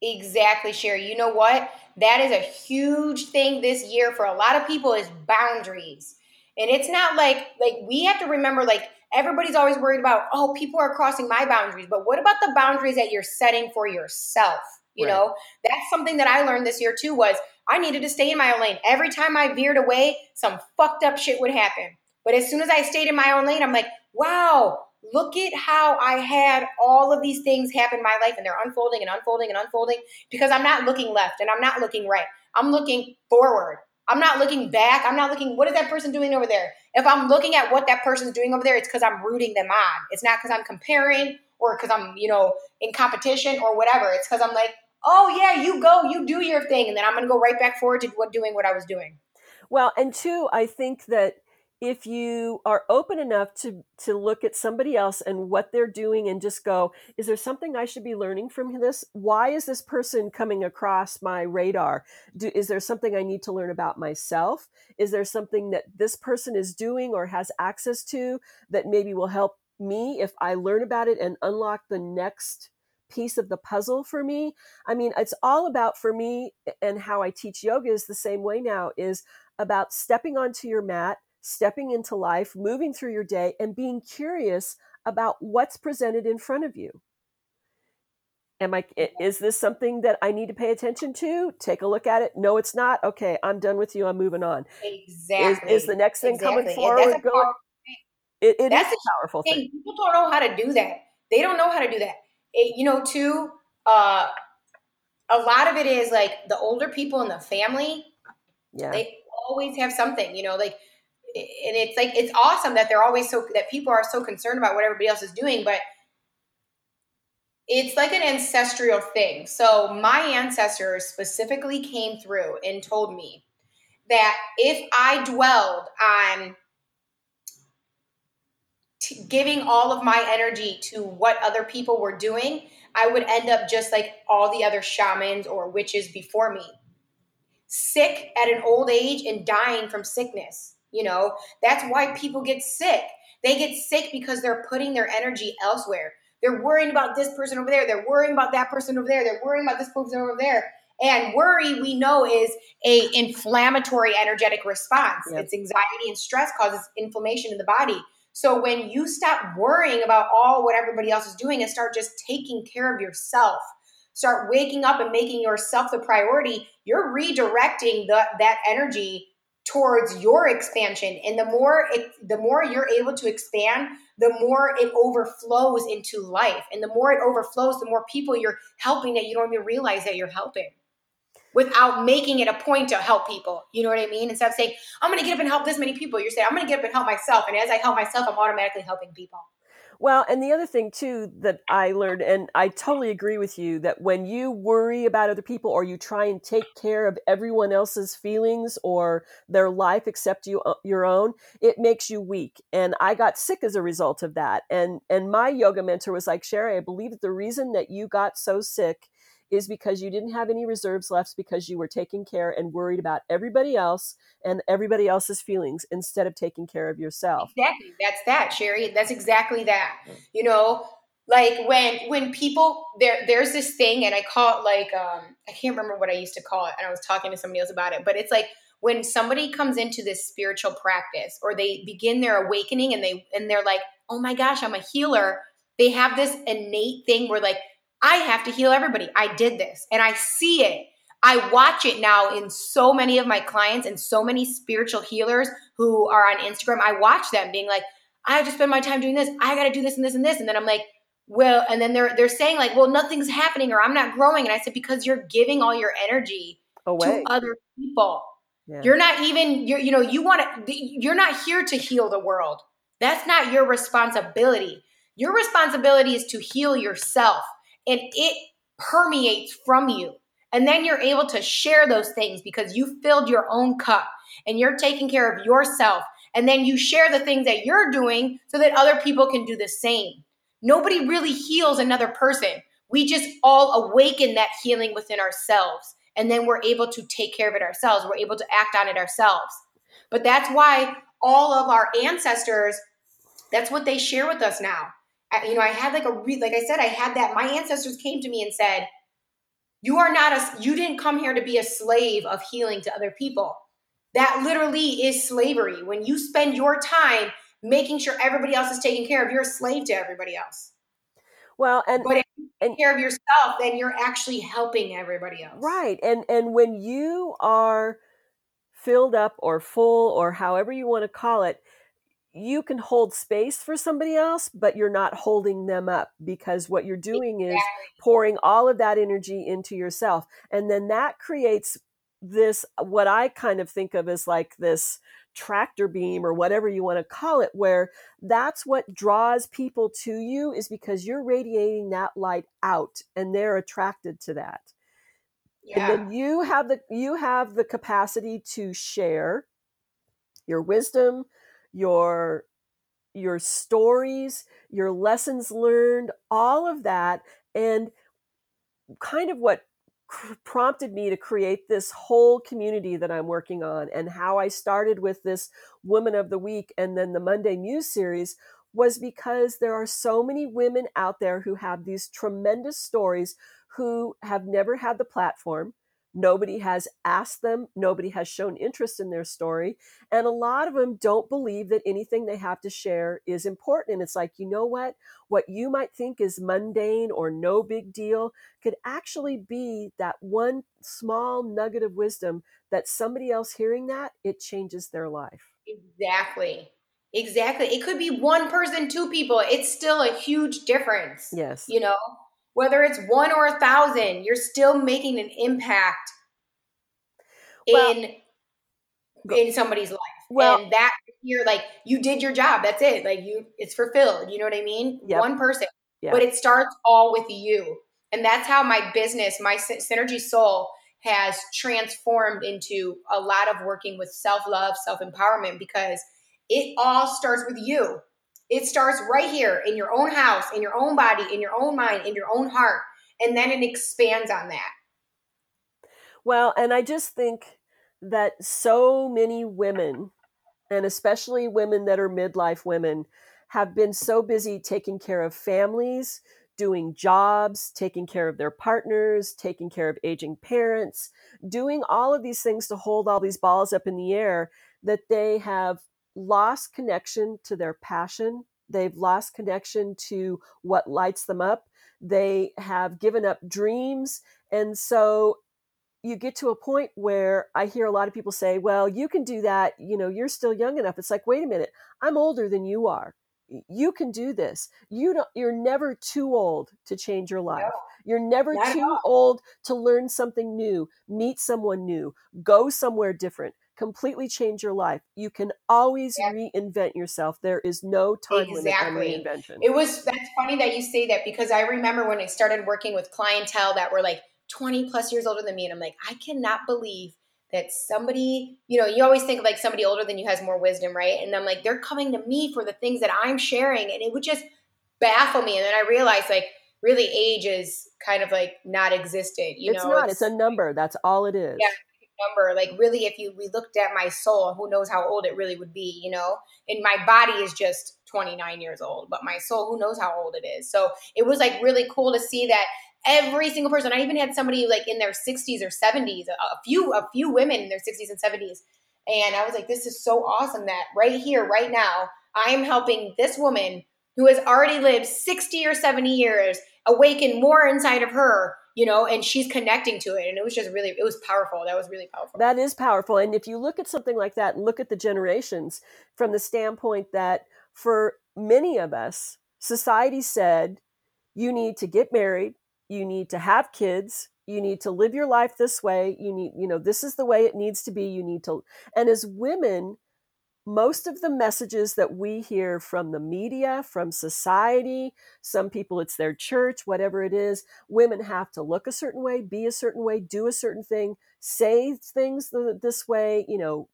Exactly, Sherry. You know what? That is a huge thing this year for a lot of people is boundaries. And it's not like like we have to remember like everybody's always worried about, oh, people are crossing my boundaries. But what about the boundaries that you're setting for yourself? You right. know, that's something that I learned this year too was I needed to stay in my own lane. Every time I veered away, some fucked up shit would happen. But as soon as I stayed in my own lane, I'm like, wow, look at how I had all of these things happen in my life and they're unfolding and unfolding and unfolding because I'm not looking left and I'm not looking right. I'm looking forward. I'm not looking back. I'm not looking, what is that person doing over there? If I'm looking at what that person's doing over there, it's because I'm rooting them on. It's not because I'm comparing or because I'm, you know, in competition or whatever. It's because I'm like, oh yeah, you go, you do your thing, and then I'm gonna go right back forward to what doing what I was doing. Well, and two, I think that if you are open enough to to look at somebody else and what they're doing and just go is there something i should be learning from this? Why is this person coming across my radar? Do, is there something i need to learn about myself? Is there something that this person is doing or has access to that maybe will help me if i learn about it and unlock the next piece of the puzzle for me? I mean it's all about for me and how i teach yoga is the same way now is about stepping onto your mat stepping into life, moving through your day, and being curious about what's presented in front of you. Am I is this something that I need to pay attention to? Take a look at it. No, it's not. Okay, I'm done with you. I'm moving on. Exactly. Is, is the next thing exactly. coming forward? Going, it, it that's is a powerful thing. thing. People don't know how to do that. They don't know how to do that. It, you know, too. Uh, a lot of it is like the older people in the family. Yeah. They always have something. You know, like and it's like it's awesome that they're always so that people are so concerned about what everybody else is doing but it's like an ancestral thing. So my ancestors specifically came through and told me that if i dwelled on t- giving all of my energy to what other people were doing i would end up just like all the other shamans or witches before me. Sick at an old age and dying from sickness you know, that's why people get sick. They get sick because they're putting their energy elsewhere. They're worrying about this person over there. They're worrying about that person over there. They're worrying about this person over there. And worry, we know, is a inflammatory energetic response. Yep. It's anxiety and stress causes inflammation in the body. So when you stop worrying about all what everybody else is doing and start just taking care of yourself, start waking up and making yourself the priority, you're redirecting the, that energy towards your expansion and the more it, the more you're able to expand the more it overflows into life and the more it overflows the more people you're helping that you don't even realize that you're helping without making it a point to help people. You know what I mean? Instead of saying, I'm going to get up and help this many people, you're saying, I'm going to get up and help myself. And as I help myself, I'm automatically helping people. Well, and the other thing too that I learned, and I totally agree with you, that when you worry about other people or you try and take care of everyone else's feelings or their life except you uh, your own, it makes you weak. And I got sick as a result of that. And and my yoga mentor was like, Sherry, I believe that the reason that you got so sick is because you didn't have any reserves left because you were taking care and worried about everybody else and everybody else's feelings instead of taking care of yourself. Exactly. That's that, Sherry. That's exactly that. You know, like when when people there there's this thing and I call it like um I can't remember what I used to call it and I was talking to somebody else about it, but it's like when somebody comes into this spiritual practice or they begin their awakening and they and they're like, "Oh my gosh, I'm a healer." They have this innate thing where like I have to heal everybody. I did this and I see it. I watch it now in so many of my clients and so many spiritual healers who are on Instagram. I watch them being like, I have to spend my time doing this. I got to do this and this and this. And then I'm like, well, and then they're they're saying like, well, nothing's happening or I'm not growing. And I said, because you're giving all your energy Away. to other people. Yeah. You're not even you're you know you want to you're not here to heal the world. That's not your responsibility. Your responsibility is to heal yourself and it permeates from you. And then you're able to share those things because you filled your own cup and you're taking care of yourself. And then you share the things that you're doing so that other people can do the same. Nobody really heals another person. We just all awaken that healing within ourselves. And then we're able to take care of it ourselves. We're able to act on it ourselves. But that's why all of our ancestors, that's what they share with us now. I, you know, I had like a re- like I said, I had that. My ancestors came to me and said, "You are not a. You didn't come here to be a slave of healing to other people. That literally is slavery. When you spend your time making sure everybody else is taken care of, you're a slave to everybody else. Well, and But if you take care of yourself, then you're actually helping everybody else. Right. And and when you are filled up or full or however you want to call it, you can hold space for somebody else, but you're not holding them up because what you're doing is pouring all of that energy into yourself. And then that creates this uh, what I kind of think of as like this tractor beam or whatever you want to call it where that's what draws people to you is because you're radiating that light out and they're attracted to that Yeah. and then you have the you have the capacity to share your wisdom your your stories your lessons learned all of that and kind of what cr- prompted me to create this whole community that I'm working on and how I started with this woman of the week and then the Monday Muse series was because there are so many women out there who have these tremendous stories who have never had the platform. Nobody has asked them, nobody has shown interest in their story, and a lot of them don't believe that anything they have to share is important. And it's like, you know what? What you might think is mundane or no big deal could actually be that one small nugget of wisdom that somebody else hearing that, it changes their life. Exactly. Exactly. It could be one person, two people. It's still a huge difference. Yes. You know, whether it's one or a thousand, you're still making an impact Well- in Go- in somebody's life. Well- and that you're like you did your job. That's it. Like you, it's fulfilled. You know what I mean? Yep. One person, Yeah. but it starts all with you, and that's how my business, my Synergy Soul, has transformed into a lot of working with self love, self empowerment because it all starts with you. It starts right here in your own house, in your own body, in your own mind, in your own heart, and then it expands on that. Well, and I just think that so many women, and especially women that are midlife women, have been so busy taking care of families, doing jobs, taking care of their partners, taking care of aging parents, doing all of these things to hold all these balls up in the air that they have lost connection to their passion. They've lost connection to what lights them up. They have given up dreams. And so you get to a point where I hear a lot of people say, well, you can do that. You know, you're still young enough. It's like, wait a minute, I'm older than you are. you can do this you don't you're never too old to change your life No, you're never too old to learn something new meet someone new go somewhere different completely change your life you can always Yeah. reinvent yourself there is no time limit on Exactly. reinvention It was that's funny that you say that because I remember when I started working with clientele that were like 20 plus years older than me, and I'm like, I cannot believe that somebody, you know, you always think of like somebody older than you has more wisdom, right? And I'm like, they're coming to me for the things that I'm sharing, and it would just baffle me. And then I realized like really age is kind of like not existed, you it's know. not it's a number that's all it is Yeah. Number. Like really, if you we looked at my soul, who knows how old it really would be, you know? And my body is just 29 years old, but my soul, who knows how old it is. So it was like really cool to see that every single person. I even had somebody like in their 60s or 70s, a, few a few women in their 60s and 70s. And I was like, this is so awesome that right here, right now, I am helping this woman who has already lived 60 or 70 years awaken more inside of her, you know, and she's connecting to it. And it was just really, it was powerful. That was really powerful. That is powerful. And if you look at something like that, look at the generations from the standpoint that for many of us, society said you need to get married, you need to have kids, you need to live your life this way, you need, you know, this is the way it needs to be, you need to. And as women, most of the messages that we hear from the media, from society, some people it's their church, whatever it is, women have to look a certain way, be a certain way, do a certain thing, say things this way, you know,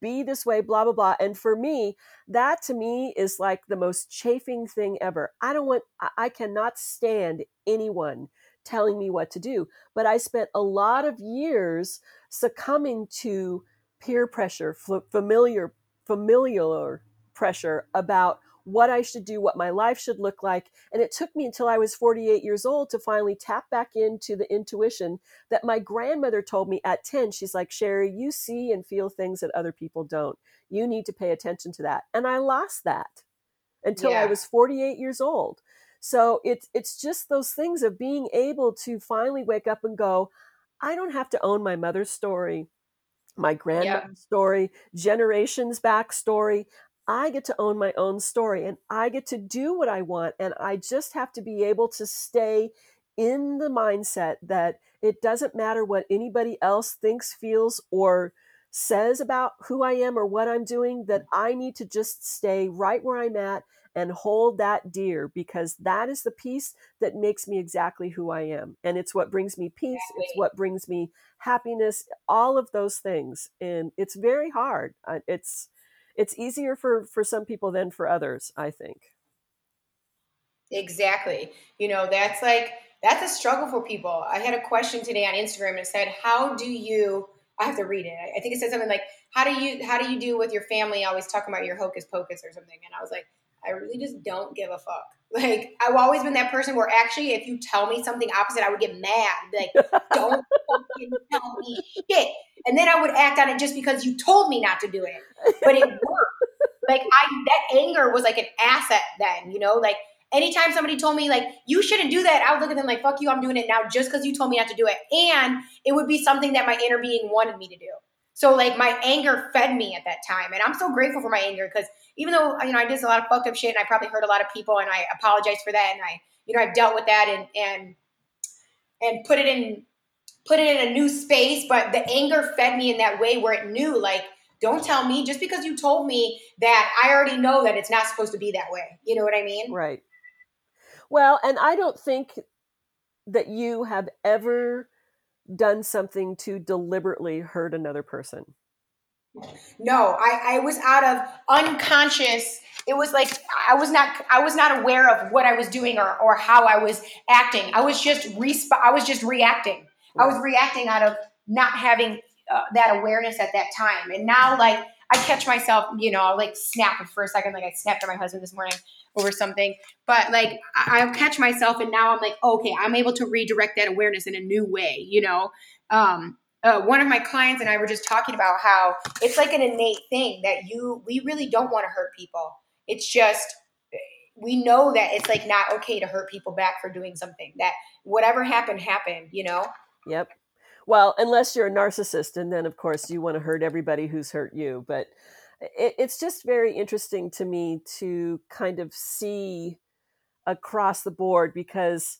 be this way, blah, blah, blah. And for me, that to me is like the most chafing thing ever. I don't want, I- cannot stand anyone telling me what to do. But I spent a lot of years succumbing to peer pressure, familiar, familiar pressure about what I should do, what my life should look like. And it took me until I was 48 years old to finally tap back into the intuition that my grandmother told me at 10. She's like, Sherry, you see and feel things that other people don't. You need to pay attention to that. And I lost that until I was 48 years old. So it's it's just those things of being able to finally wake up and go, I don't have to own my mother's story, my grandmother's story, generations back story. I get to own my own story and I get to do what I want. And I just have to be able to stay in the mindset that it doesn't matter what anybody else thinks, feels, or says about who I am or what I'm doing, that mm. I need to just stay right where I'm at and hold that dear because that is the piece that makes me exactly who I am. And it's what brings me peace, it's what brings me happiness, all of those things. And it's very hard. Uh, It's it's easier for for some people than for others, I think. Exactly. You know, that's like that's a struggle for people. I had a question today on Instagram and it said, "How do you?" I have to read it. I think it said something like, "How do you? How do you do with your family? Always talking about your hocus pocus or something." And I was like, I really just don't give a fuck. Like I've always been that person where actually, if you tell me something opposite, I would get mad. Like, [laughs] don't fucking tell me shit. And then I would act on it just because you told me not to do it. But it [laughs] worked. Like I that anger was like an asset then, you know? Like anytime somebody told me like you shouldn't do that, I would look at them like, fuck you, I'm doing it now just because you told me not to do it. And it would be something that my inner being wanted me to do. So like my anger fed me at that time. And I'm so grateful for my anger because even though you know I did a lot of fucked up shit and I probably hurt a lot of people and I apologize for that and I you know I've dealt with that and and and put it in put it in a new space but the anger fed me in that way where it knew like don't tell me just because you told me that I already know that it's not supposed to be that way you know what I mean Right. Well, and I don't think that you have ever done something to deliberately hurt another person. No, I, I was out of unconscious. It was like I was not I was not aware of what I was doing or, or how I was acting. I was just resp- I was just reacting. I was reacting out of not having uh, that awareness at that time. And now, like I catch myself, you know, I'll like snap for a second, like I snapped at my husband this morning over something. But like I- I'll catch myself, and now I'm like, okay, I'm able to redirect that awareness in a new way. You know, um, uh, one of my clients and I were just talking about how it's like an innate thing that you we really don't want to hurt people. It's just we know that it's like not okay to hurt people back for doing something. That whatever happened happened, you know. Yep. Well, unless you're a narcissist, and then of course you want to hurt everybody who's hurt you. But it, it's just very interesting to me to kind of see across the board because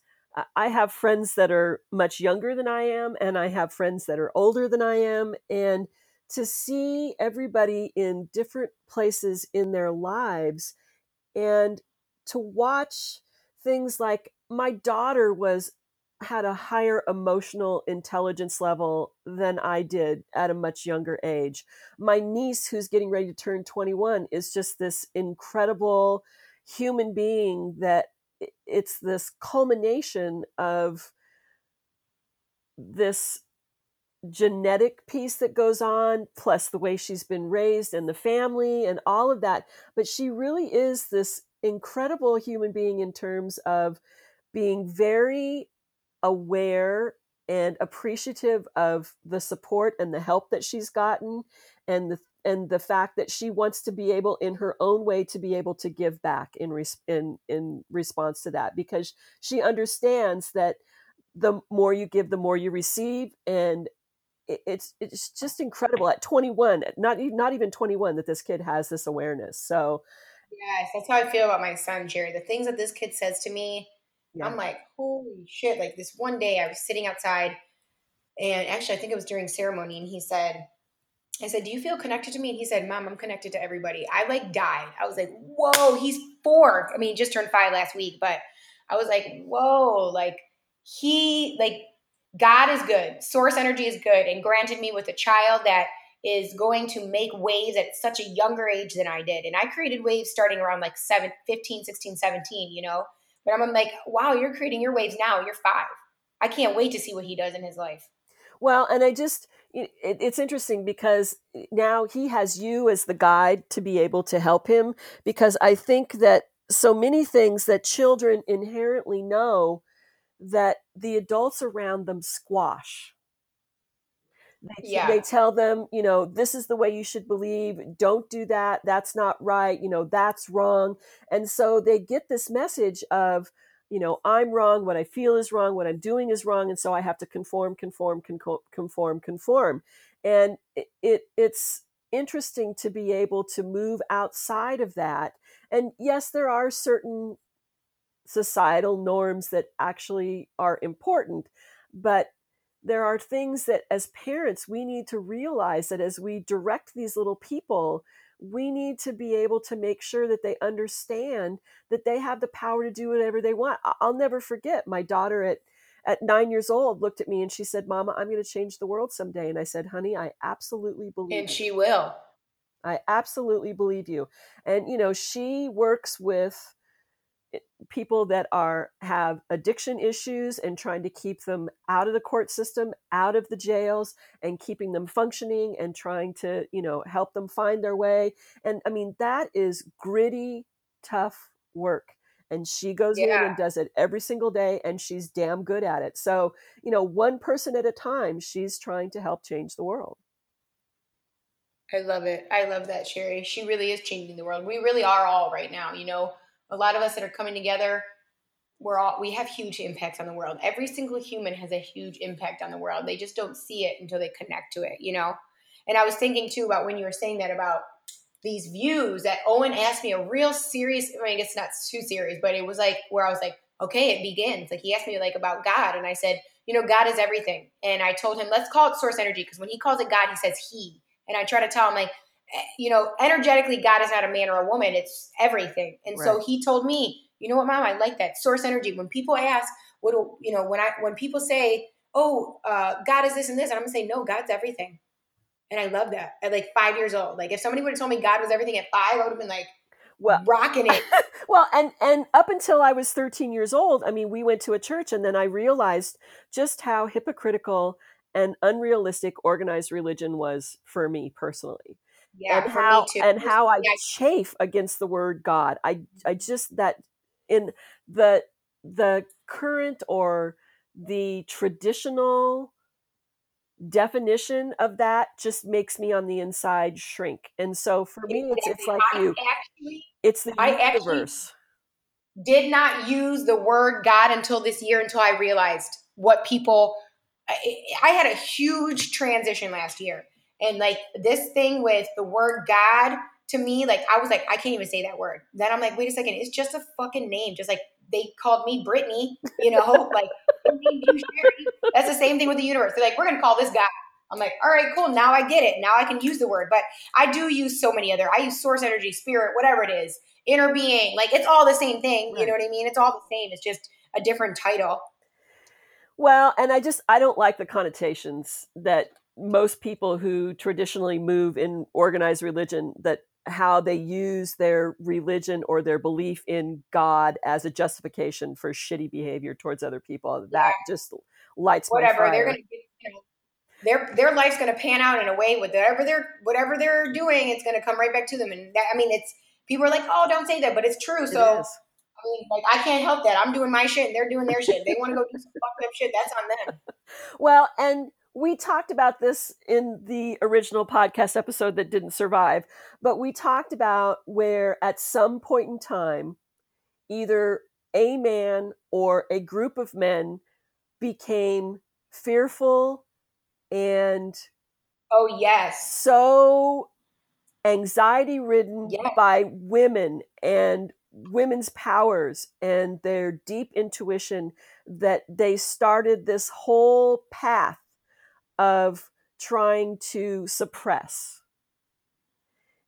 I have friends that are much younger than I am, and I have friends that are older than I am. And to see everybody in different places in their lives and to watch things like my daughter was had a higher emotional intelligence level than I did at a much younger age. My niece, who's getting ready to turn 21, is just this incredible human being that it's this culmination of this genetic piece that goes on plus the way she's been raised and the family and all of that but she really is this incredible human being in terms of being very aware and appreciative of the support and the help that she's gotten and the and the fact that she wants to be able in her own way to be able to give back in res- in in response to that because she understands that the more you give the more you receive and it's it's just incredible at 21 not not even 21 that this kid has this awareness so yes that's how i feel about my son sherry the things that this kid says to me yeah. i'm like holy shit like this one day i was sitting outside and actually i think it was during ceremony and he said I said, Do you feel connected to me? And he said, Mom, I'm connected to everybody. I like died. I was like, Whoa, he's four. I mean, he just turned five last week, but I was like, Whoa, like he, like, God is good. Source energy is good and granted me with a child that is going to make waves at such a younger age than I did. And I created waves starting around like 7, 15, 16, 17, you know? But I'm like, wow, you're creating your waves now. You're five. I can't wait to see what he does in his life. Well, and I just, it, it's interesting because now he has you as the guide to be able to help him because I think that so many things that children inherently know that the adults around them squash. They, yeah. they tell them, you know, this is the way you should believe. Don't do that. That's not right. You know, that's wrong. And so they get this message of, you know, I'm wrong. What I feel is wrong. What I'm doing is wrong. And so I have to conform, conform, conform, conform. And it, it it's interesting to be able to move outside of that. And yes, there are certain societal norms that actually are important. But there are things that as parents we need to realize that as we direct these little people, we need to be able to make sure that they understand that they have the power to do whatever they want. I'll never forget my daughter at at nine years old looked at me and she said, Mama, I'm going to change the world someday. And I said, Honey, I absolutely believe And she will. I absolutely believe you. And, you know, she works with people that are have addiction issues and trying to keep them out of the court system out of the jails and keeping them functioning and trying to you know help them find their way. And i mean that is gritty tough work. And she goes yeah. in and does it every single day and she's damn good at it. So you know one person at a time she's trying to help change the world. I love it. I love that sherry. She really is changing the world. We really are all right now you know a lot of us that are coming together we're all we have huge impacts on the world. Every single human has a huge impact on the world. They just don't see it until they connect to it you know? And i was thinking too about when you were saying that about these views that owen asked me a real serious i mean it's not too serious but it was like where i was like okay it begins. Like he asked me like about god and i said you know god is everything. And i told him let's call it source energy because when he calls it god he says he. And i try to tell him like you know, energetically, God is not a man or a woman, it's everything. And right. so he told me, you know what, mom, I like that source energy. When people ask, what do, you know, when I, when people say, oh, uh, God is this and this, and I'm gonna say, no, God's everything. And I love that at like five years old. Like if somebody would have told me God was everything at five, I would have been like, well, rocking it. [laughs] well, and and up until I was 13 years old, I mean, we went to a church, and then I realized just how hypocritical and unrealistic organized religion was for me personally yeah, and how and how I yeah. chafe against the word God. I I just that in the the current or the traditional definition of that just makes me on the inside shrink. And so for me, it's it's like I you. Actually, it's the I universe. did not use the word God until this year until I realized what people. I, I had a huge transition last year and like this thing with the word God to me, like I was like, I can't even say that word. Then I'm like, wait a second, it's just a fucking name. Just like they called me Brittany, you know, [laughs] like that's the same thing with the universe. They're like, we're gonna call this guy. I'm like, all right, cool. Now I get it. Now I can use the word. But I do use so many other. I use source energy, spirit, whatever it is, inner being. Like it's all the same thing. You know what I mean? It's all the same. It's just a different title. Well, and I just I don't like the connotations that most people who traditionally move in organized religion that how they use their religion or their belief in God as a justification for shitty behavior towards other people. That yeah. just lights whatever they're going to you know, their their life's going to pan out in a way with whatever they're whatever they're doing. It's going to come right back to them. And that, I mean, it's people are like, oh, don't say that, but it's true. So. I mean, like I can't help that. I'm doing my shit and they're doing their shit. They want to go do some [laughs] fucked up shit. That's on them. [laughs] Well, and we talked about this in the original podcast episode that didn't survive, but we talked about where at some point in time, either a man or a group of men became fearful and oh yes so anxiety ridden yes. by women and women's powers and their deep intuition that they started this whole path of trying to suppress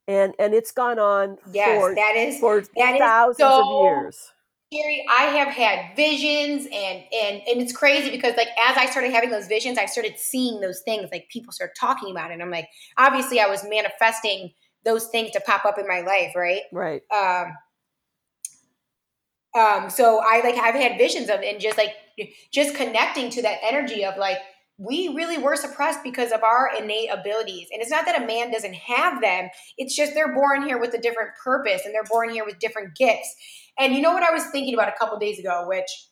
and and it's gone on yes for, that is for that thousands is so of years. I have had visions and and and it's crazy because like as I started having those visions, I started seeing those things. Like people start talking about it. And I'm like, obviously I was manifesting those things to pop up in my life, right? Right. Um um so I like I've had visions of and just like just connecting to that energy of like we really were suppressed because of our innate abilities. And it's not that a man doesn't have them, it's just they're born here with a different purpose and they're born here with different gifts. And you know what I was thinking about a couple days ago, which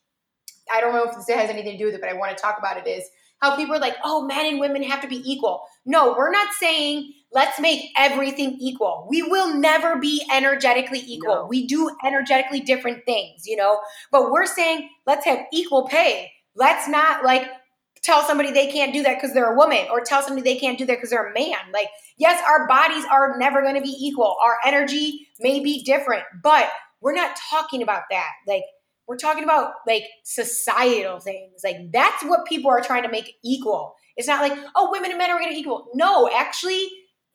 I don't know if this has anything to do with it, but I want to talk about it is how people are like, oh, men and women have to be equal. No, we're not saying let's make everything equal. We will never be energetically equal. No. We do energetically different things, you know, but we're saying let's have equal pay. Let's not like tell somebody they can't do that because they're a woman or tell somebody they can't do that because they're a man. Like, yes, our bodies are never going to be equal. Our energy may be different, but we're not talking about that. Like, we're talking about like societal things. Like, that's what people are trying to make equal. It's not like, oh, women and men are going to equal. No, actually,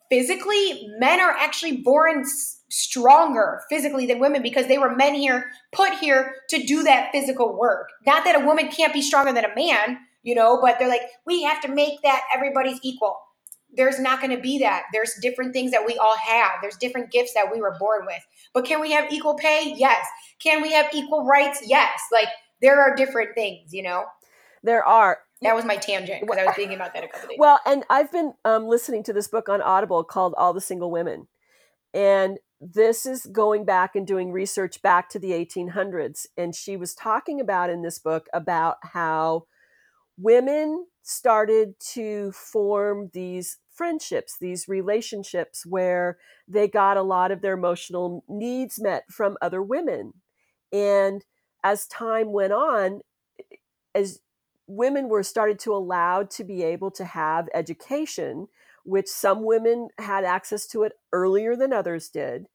physically, men are actually born stronger physically than women because they were men here, put here to do that physical work. Not that a woman can't be stronger than a man, you know, but they're like, we have to make that everybody's equal. There's not going to be that. There's different things that we all have. There's different gifts that we were born with. But can we have equal pay? Yes. Can we have equal rights? Yes. Like there are different things, you know? There are. That was my tangent because I was thinking about that a couple days. [laughs] Well, and I've been um, listening to this book on Audible called All the Single Women. And this is going back and doing research back to the 1800s. And she was talking about in this book about how women started to form these friendships, these relationships where they got a lot of their emotional needs met from other women. And as time went on, as women were started to allowed to be able to have education, which some women had access to it earlier than others did.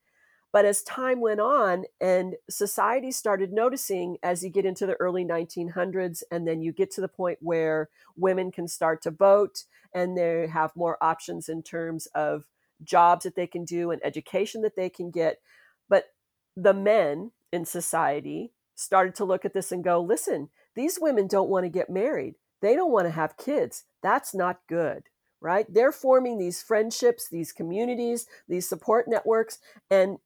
But as time went on and society started noticing as you get into the early 1900s, and then you get to the point where women can start to vote and they have more options in terms of jobs that they can do and education that they can get. But the men in society started to look at this and go, listen, these women don't want to get married. They don't want to have kids. That's not good right? They're forming these friendships, these communities, these support networks, and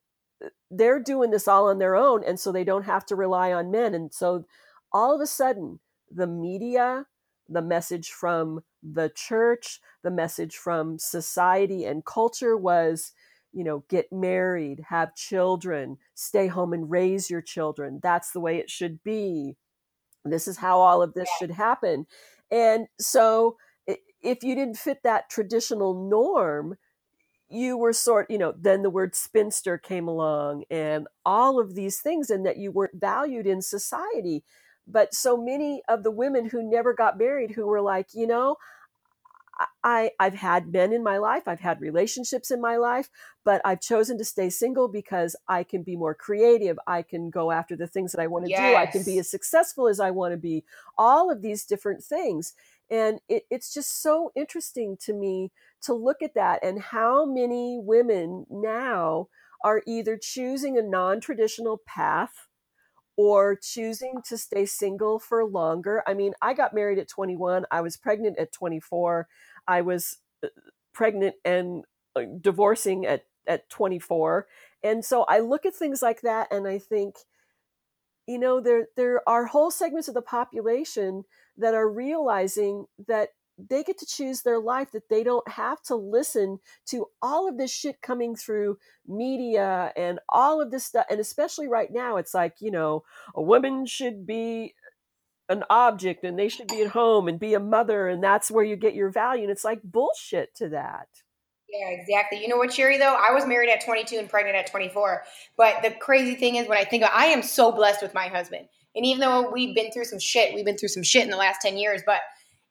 they're doing this all on their own and so they don't have to rely on men and so all of a sudden the media the message from the church the message from society and culture was you know get married have children stay home and raise your children. That's the way it should be. This is how all of this should happen. And so if you didn't fit that traditional norm you were sort you know then the word spinster came along and all of these things and that you weren't valued in society but so many of the women who never got married who were like you know I, I've had men in my life, I've had relationships in my life, but I've chosen to stay single because I can be more creative. I can go after the things that I want to Yes. do. I can be as successful as I want to be. All of these different things. And it, it's just so interesting to me to look at that and how many women now are either choosing a non traditional path or choosing to stay single for longer. I mean, I got married at 21, I was pregnant at 24, I was uh, pregnant and uh, divorcing at, at 24. And so I look at things like that and I think, you know, there there are whole segments of the population that are realizing that they get to choose their life that they don't have to listen to all of this shit coming through media and all of this stuff and especially right now it's like you know a woman should be an object and they should be at home and be a mother and that's where you get your value and it's like bullshit to that Yeah, exactly. You know what, Sherry, though? I was married at 22 and pregnant at 24. But the crazy thing is, when I think of I am so blessed with my husband. And even though we've been through some shit, we've been through some shit in the last 10 years, but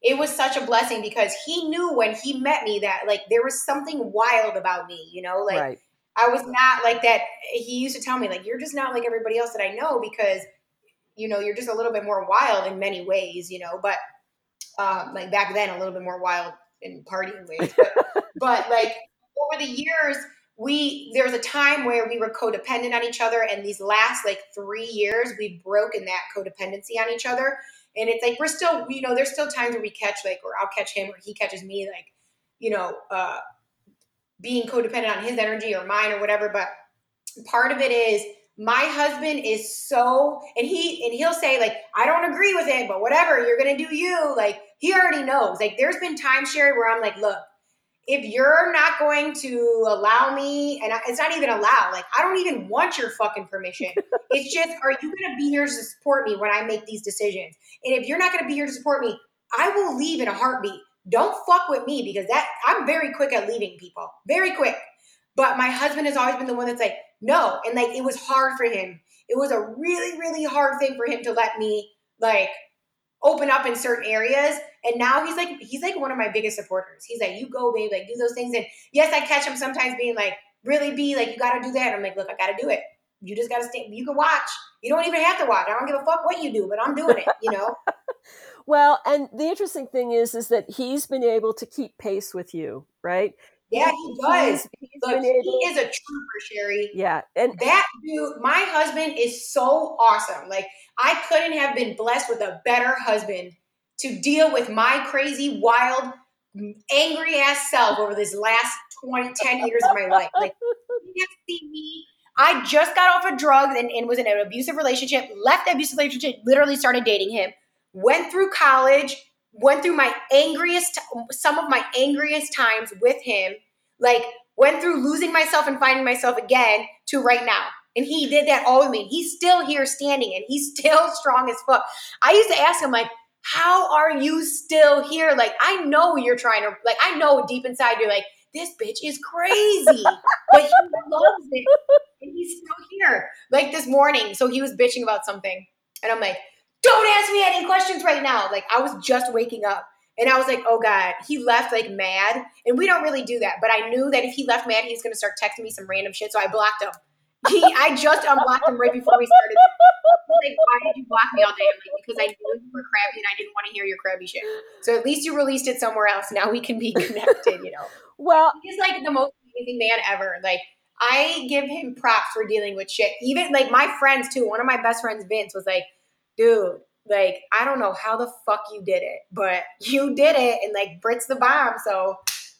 it was such a blessing because he knew when he met me that, like, there was something wild about me, you know? Like, right I was not like that. He used to tell me, like, you're just not like everybody else that I know because, you know, you're just a little bit more wild in many ways, you know? But, um, like, back then, a little bit more wild in partying ways. But, [laughs] but like, over the years, we there was a time where we were codependent on each other and these last like three years we've broken that codependency on each other. And it's like we're still you know there's still times where we catch like or i'll catch him or he catches me like you know uh being codependent on his energy or mine or whatever. But part of it is my husband is so and he and he'll say like i don't agree with it but whatever you're gonna do you. Like he already knows. Like there's been times sherry where i'm like look if you're not going to allow me, and I- it's not even allow, like I don't even want your fucking permission. [laughs] it's just, are you going to be here to support me when I make these decisions? And if you're not going to be here to support me, I will leave in a heartbeat. Don't fuck with me because that I'm very quick at leaving people, very quick. But my husband has always been the one that's like, no, and like it was hard for him. It was a really, really hard thing for him to let me like open up in certain areas. And now he's like, he's like one of my biggest supporters. He's like, you go, babe, like do those things. And yes, I catch him sometimes being like, really be like, you gotta do that. And I'm like, look, I gotta do it. You just gotta stay. You can watch. You don't even have to watch. I don't give a fuck what you do, but I'm doing it. You know? [laughs] well and the interesting thing is is that he's been able to keep pace with you right Yeah, he does. He's- he's Look, he is a trooper, Sherry. yeah and That dude, my husband is so awesome. Like, I couldn't have been blessed with a better husband to deal with my crazy, wild, angry ass self over this last 20, 10 years of my life. Like, you see me. I just got off of drugs and, and was in an abusive relationship, left the abusive relationship, literally started dating him, went through college, went through my angriest, some of my angriest times with him, like, went through losing myself and finding myself again to right now. And he did that all with me. He's still here standing and he's [laughs] still strong as fuck. I used to ask him, like, how are you still here? Like, I know you're trying to, like, I know deep inside you're like, this bitch is crazy. [laughs] but he loves it. And he's still here. Like this morning. So he was bitching about something. And I'm like, don't ask me any questions right now. Like, I was just waking up. And I was like, oh God, he left like mad. And we don't really do that. But I knew that if he left mad, he was going to start texting me some random shit. So I blocked him. He, I just unblocked him right before we started. Like, why did you block me all day? I'm like, because I knew you were crabby and I didn't want to hear your crabby shit. So at least you released it somewhere else. Now we can be connected, you know. [laughs] well He's like the most amazing man ever. Like, I give him props for dealing with shit. Even like my friends too. One of my best friends, Vince, was like, dude, like, I don't know how the fuck you did it, but [laughs] you did it and like Brit's the bomb. So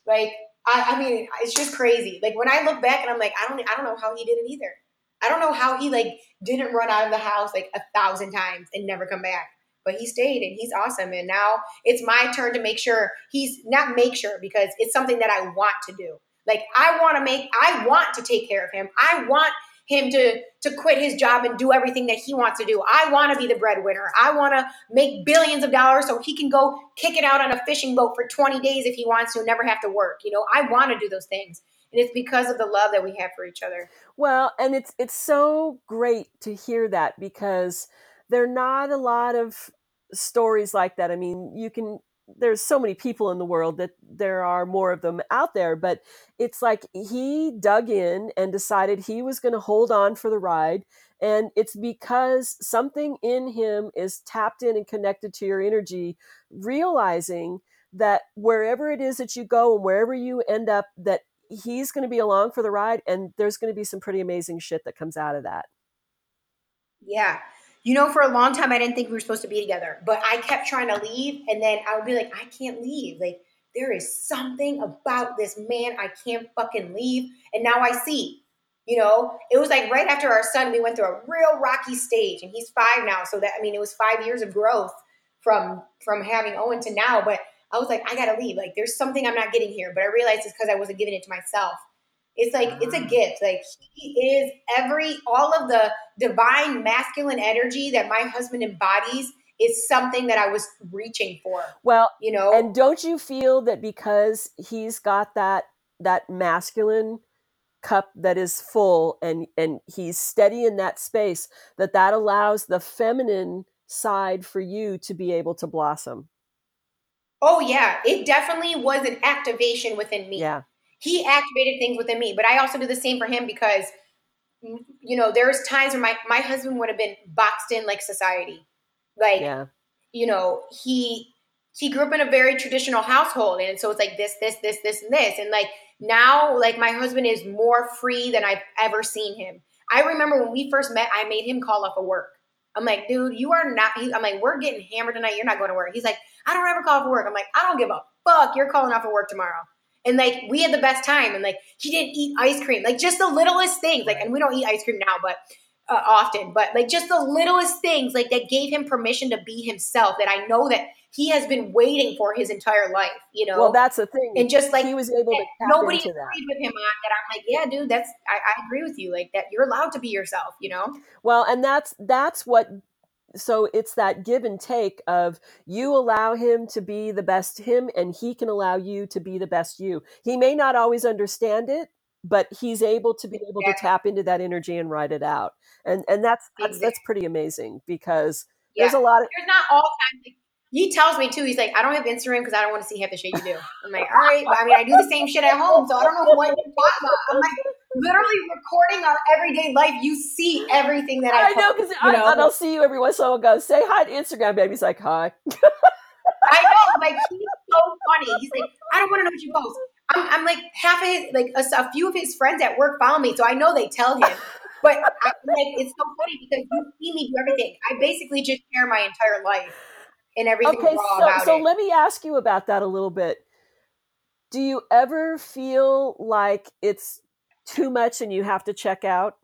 like I, I mean, it's just crazy. Like when I look back and I'm like, I don't I don't know how he did it either. I don't know how he like didn't run out of the house like a thousand times and never come back. But he stayed and he's awesome. And now it's my turn to make sure he's not make sure because it's something that I want to do. Like I want to make I want to take care of him. I want him to to quit his job and do everything that he wants to do. I want to be the breadwinner. I want to make billions of dollars so he can go kick it out on a fishing boat for 20 days if he wants to and never have to work. You know, I want to do those things. And it's because of the love that we have for each other. Well, and it's it's so great to hear that because there are not a lot of stories like that. I mean, you can there's so many people in the world that there are more of them out there but it's like he dug in and decided he was going to hold on for the ride and it's because something in him is tapped in and connected to your energy realizing that wherever it is that you go and wherever you end up that he's going to be along for the ride and there's going to be some pretty amazing shit that comes out of that. Yeah you know, for a long time, I didn't think we were supposed to be together, but I kept trying to leave. And then I would be like, I can't leave. Like, there is something about this man. I can't fucking leave. And now I see, you know, it was like right after our son, we went through a real rocky stage and he's five now. So that, I mean, it was five years of growth from, from having Owen to now. But I was like, I gotta leave. Like, there's something I'm not getting here. But I realized it's because I wasn't giving it to myself. It's like it's a gift. Like he is every all of the divine masculine energy that my husband embodies is something that I was reaching for. Well, you know. And don't you feel that because he's got that that masculine cup that is full and and he's steady in that space that that allows the feminine side for you to be able to blossom. Oh yeah, it definitely was an activation within me. Yeah he activated things within me. But I also do the same for him because, you know, there's times where my, my husband would have been boxed in like society. Like, yeah. you know, he he grew up in a very traditional household. And so it's like this, this, this, this, and this. And like now, like my husband is more free than I've ever seen him. I remember when we first met, I made him call off of work. I'm like, dude, you are not. I'm like, we're getting hammered tonight. You're not going to work. He's like, I don't ever call off of work. I'm like, I don't give a fuck. You're calling off of work tomorrow and like we had the best time and like he didn't eat ice cream like just the littlest things like and we don't eat ice cream now but uh, often but like just the littlest things like that gave him permission to be himself that i know that he has been waiting for his entire life you know? Well that's the thing. And just like he was able to nobody agreed with him on that. I'm like yeah dude that's I, I agree with you like that you're allowed to be yourself you know? Well and that's that's what so it's that give and take of you allow him to be the best him and he can allow you to be the best you. He may not always understand it but he's able to be able yeah. to tap into that energy and write it out. And and that's that's, that's pretty amazing because yeah. there's a lot of there's not all time he tells me too he's like i don't have instagram because i don't want to see half the shit you do. I'm like all right i mean i do the same shit at home so i don't know what you're talking about. I'm like literally recording our everyday life, you see everything that I. I know because I? I'll see you every once in a while. Go say hi to Instagram, baby. He's like hi. I know, like he's so funny. He's like, I don't want to know what you post. I'm, I'm like half of his, like a, a, few of his friends at work follow me, so I know they tell him. But I'm like, it's so funny because you see me do everything. I basically just share my entire life and everything okay, so, so let me ask you about that a little bit. Do you ever feel like it's too much and you have to check out?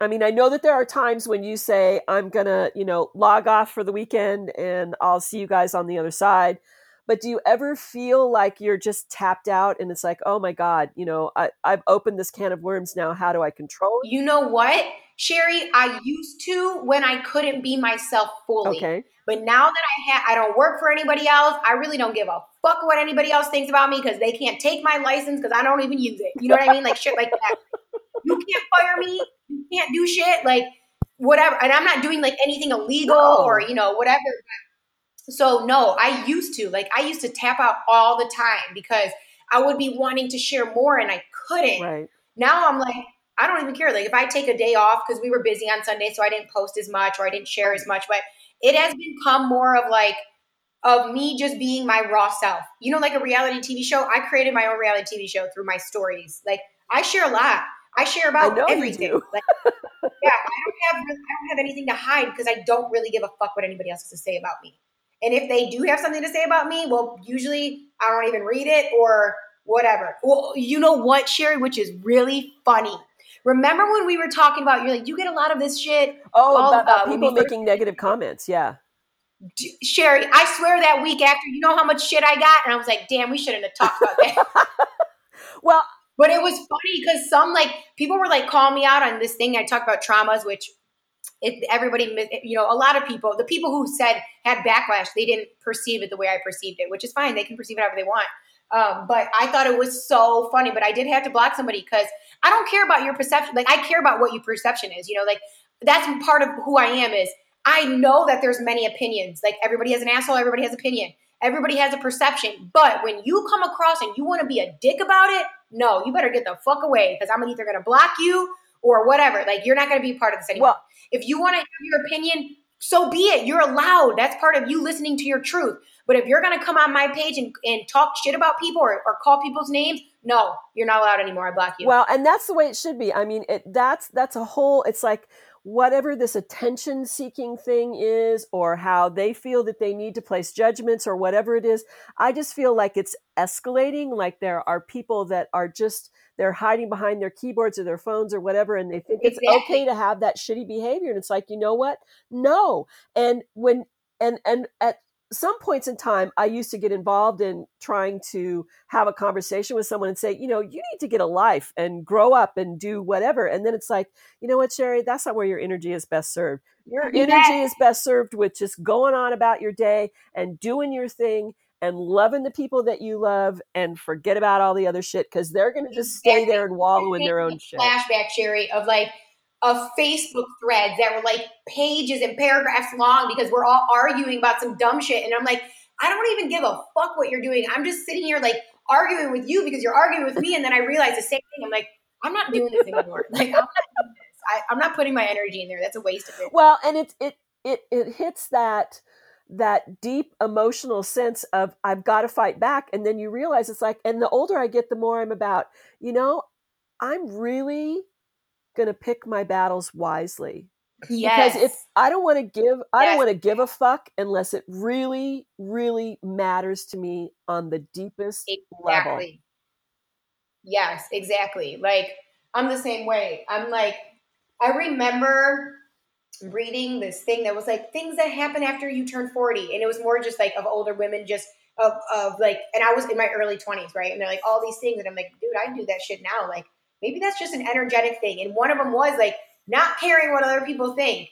I mean, I know that there are times when you say, I'm going to, you know, log off for the weekend and I'll see you guys on the other side. But do you ever feel like you're just tapped out and it's like, oh my God, you know, I, I've opened this can of worms now. How do I control it? You know what, Sherry? I used to when I couldn't be myself fully. Okay. But now that I have, I don't work for anybody else. I really don't give a fuck what anybody else thinks about me because they can't take my license because I don't even use it. You know what I mean? Like shit like that. You can't fire me. You can't do shit. Like whatever. And I'm not doing like anything illegal no. or you know whatever. So no, I used to like I used to tap out all the time because I would be wanting to share more and I couldn't. Right. Now I'm like I don't even care. Like if I take a day off because we were busy on Sunday, so I didn't post as much or I didn't share as much, but it has become more of like of me just being my raw self. You know, like a reality TV show. I created my own reality TV show through my stories. Like I share a lot. I share about I everything. Like, [laughs] yeah, I don't have I don't have anything to hide because I don't really give a fuck what anybody else has to say about me. And if they do have something to say about me, well, usually I don't even read it or whatever. Well, you know what, Sherry, which is really funny. Remember when we were talking about you're like you get a lot of this shit. Oh, about, uh, people making negative comments. Yeah. Sherry, I swear that week after, you know how much shit I got, and I was like, damn, we shouldn't have talked about that. [laughs] well, but it was funny because some like people were like calling me out on this thing. I talked about traumas, which it, everybody, you know, a lot of people, the people who said had backlash, they didn't perceive it the way I perceived it, which is fine. They can perceive it however they want. Um, but I thought it was so funny. But I did have to block somebody because I don't care about your perception. Like I care about what your perception is. You know, like that's part of who I am. Is I know that there's many opinions. Like everybody has an asshole. Everybody has opinion. Everybody has a perception. But when you come across and you want to be a dick about it, no, you better get the fuck away because I'm either going to block you or whatever. Like, you're not going to be part of this anymore. Well, if you want to have your opinion, so be it. You're allowed. That's part of you listening to your truth. But if you're going to come on my page and, and talk shit about people or, or call people's names, no, you're not allowed anymore. I block you. Well, and that's the way it should be. I mean, it, that's that's a whole. It's like whatever this attention seeking thing is or how they feel that they need to place judgments or whatever it is i just feel like it's escalating like there are people that are just they're hiding behind their keyboards or their phones or whatever and they think exactly. it's okay to have that shitty behavior and it's like you know what no and when and and at some points in time, I used to get involved in trying to have a conversation with someone and say, you know, you need to get a life and grow up and do whatever. And then it's like, you know what, Sherry, that's not where your energy is best served. Your [laughs] energy is best served with just going on about your day and doing your thing and loving the people that you love and forget about all the other shit because they're going to just stay there and wallow in their own shit. Flashback, Sherry, of like, of Facebook threads that were like pages and paragraphs long because we're all arguing about some dumb shit. And I'm like, I don't even give a fuck what you're doing. I'm just sitting here like arguing with you because you're arguing with me. And then I realize the same thing. I'm like, I'm not doing this anymore. [laughs] Like, I'm not doing this. I, I'm not putting my energy in there. That's a waste of it. Well, and it it it it hits that that deep emotional sense of I've got to fight back. And then you realize it's like, and the older I get, the more I'm about, you know, I'm really going to pick my battles wisely. Yes. Because if I don't want to give, I yes. don't want to give a fuck unless it really, really matters to me on the deepest exactly. level. Yes, exactly. Like I'm the same way. I'm like, I remember reading this thing that was like things that happen after you turn 40. And it was more just like of older women just of, of like, and I was in my early 20s, right? And they're like all these things. And I'm like, dude, I do that shit now. Like, maybe that's just an energetic thing. And one of them was like not caring what other people think.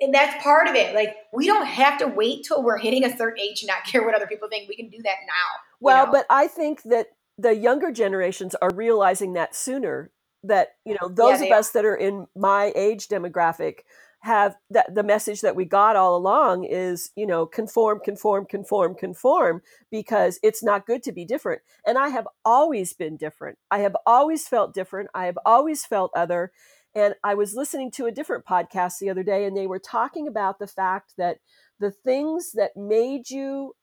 And that's part of it. Like we don't have to wait till we're hitting a certain age to not care what other people think. We can do that now. Well, know? but I think that the younger generations are realizing that sooner. That you know those yeah, of us that are in my age demographic have that the message that we got all along is you know conform conform conform conform because it's not good to be different. And i have always been different. I have always felt different. I have always felt other. And i was listening to a different podcast the other day and they were talking about the fact that the things that made you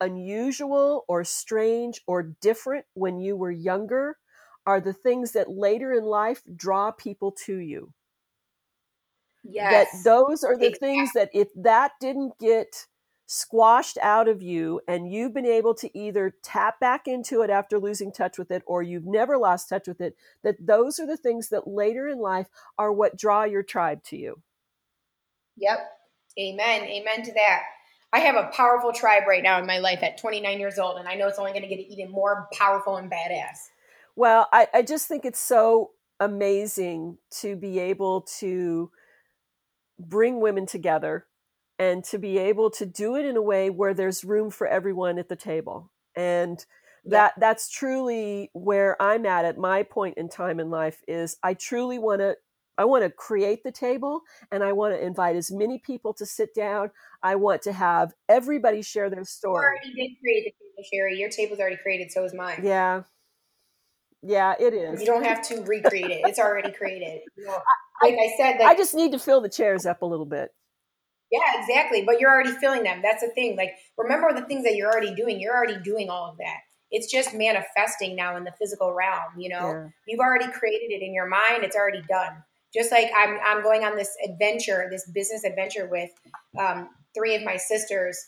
unusual or strange or different when you were younger are the things that later in life draw people to you Yes. That those are the exactly. things that if that didn't get squashed out of you and you've been able to either tap back into it after losing touch with it or you've never lost touch with it, that those are the things that later in life are what draw your tribe to you. Yep. Amen. Amen to that. I have a powerful tribe right now in my life at 29 years old, and I know it's only going to get even more powerful and badass. Well, I, I just think it's so amazing to be able to bring women together and to be able to do it in a way where there's room for everyone at the table. And that yeah. that's truly where i'm at at my point in time in life is i truly want to i want to create the table and i want to invite as many people to sit down. I want to have everybody share their story. You already did create the table sherry your table's already created so is mine. Yeah yeah it is you don't have to recreate it it's already created [laughs] you know, like I, I said, like, I just need to fill the chairs up a little bit. Yeah, exactly. But you're already filling them. That's the thing. Like, remember the things that you're already doing. You're already doing all of that. It's just manifesting now in the physical realm. You know, yeah. you've already created it in your mind. It's already done. Just like I'm, I'm going on this adventure, this business adventure with um, three of my sisters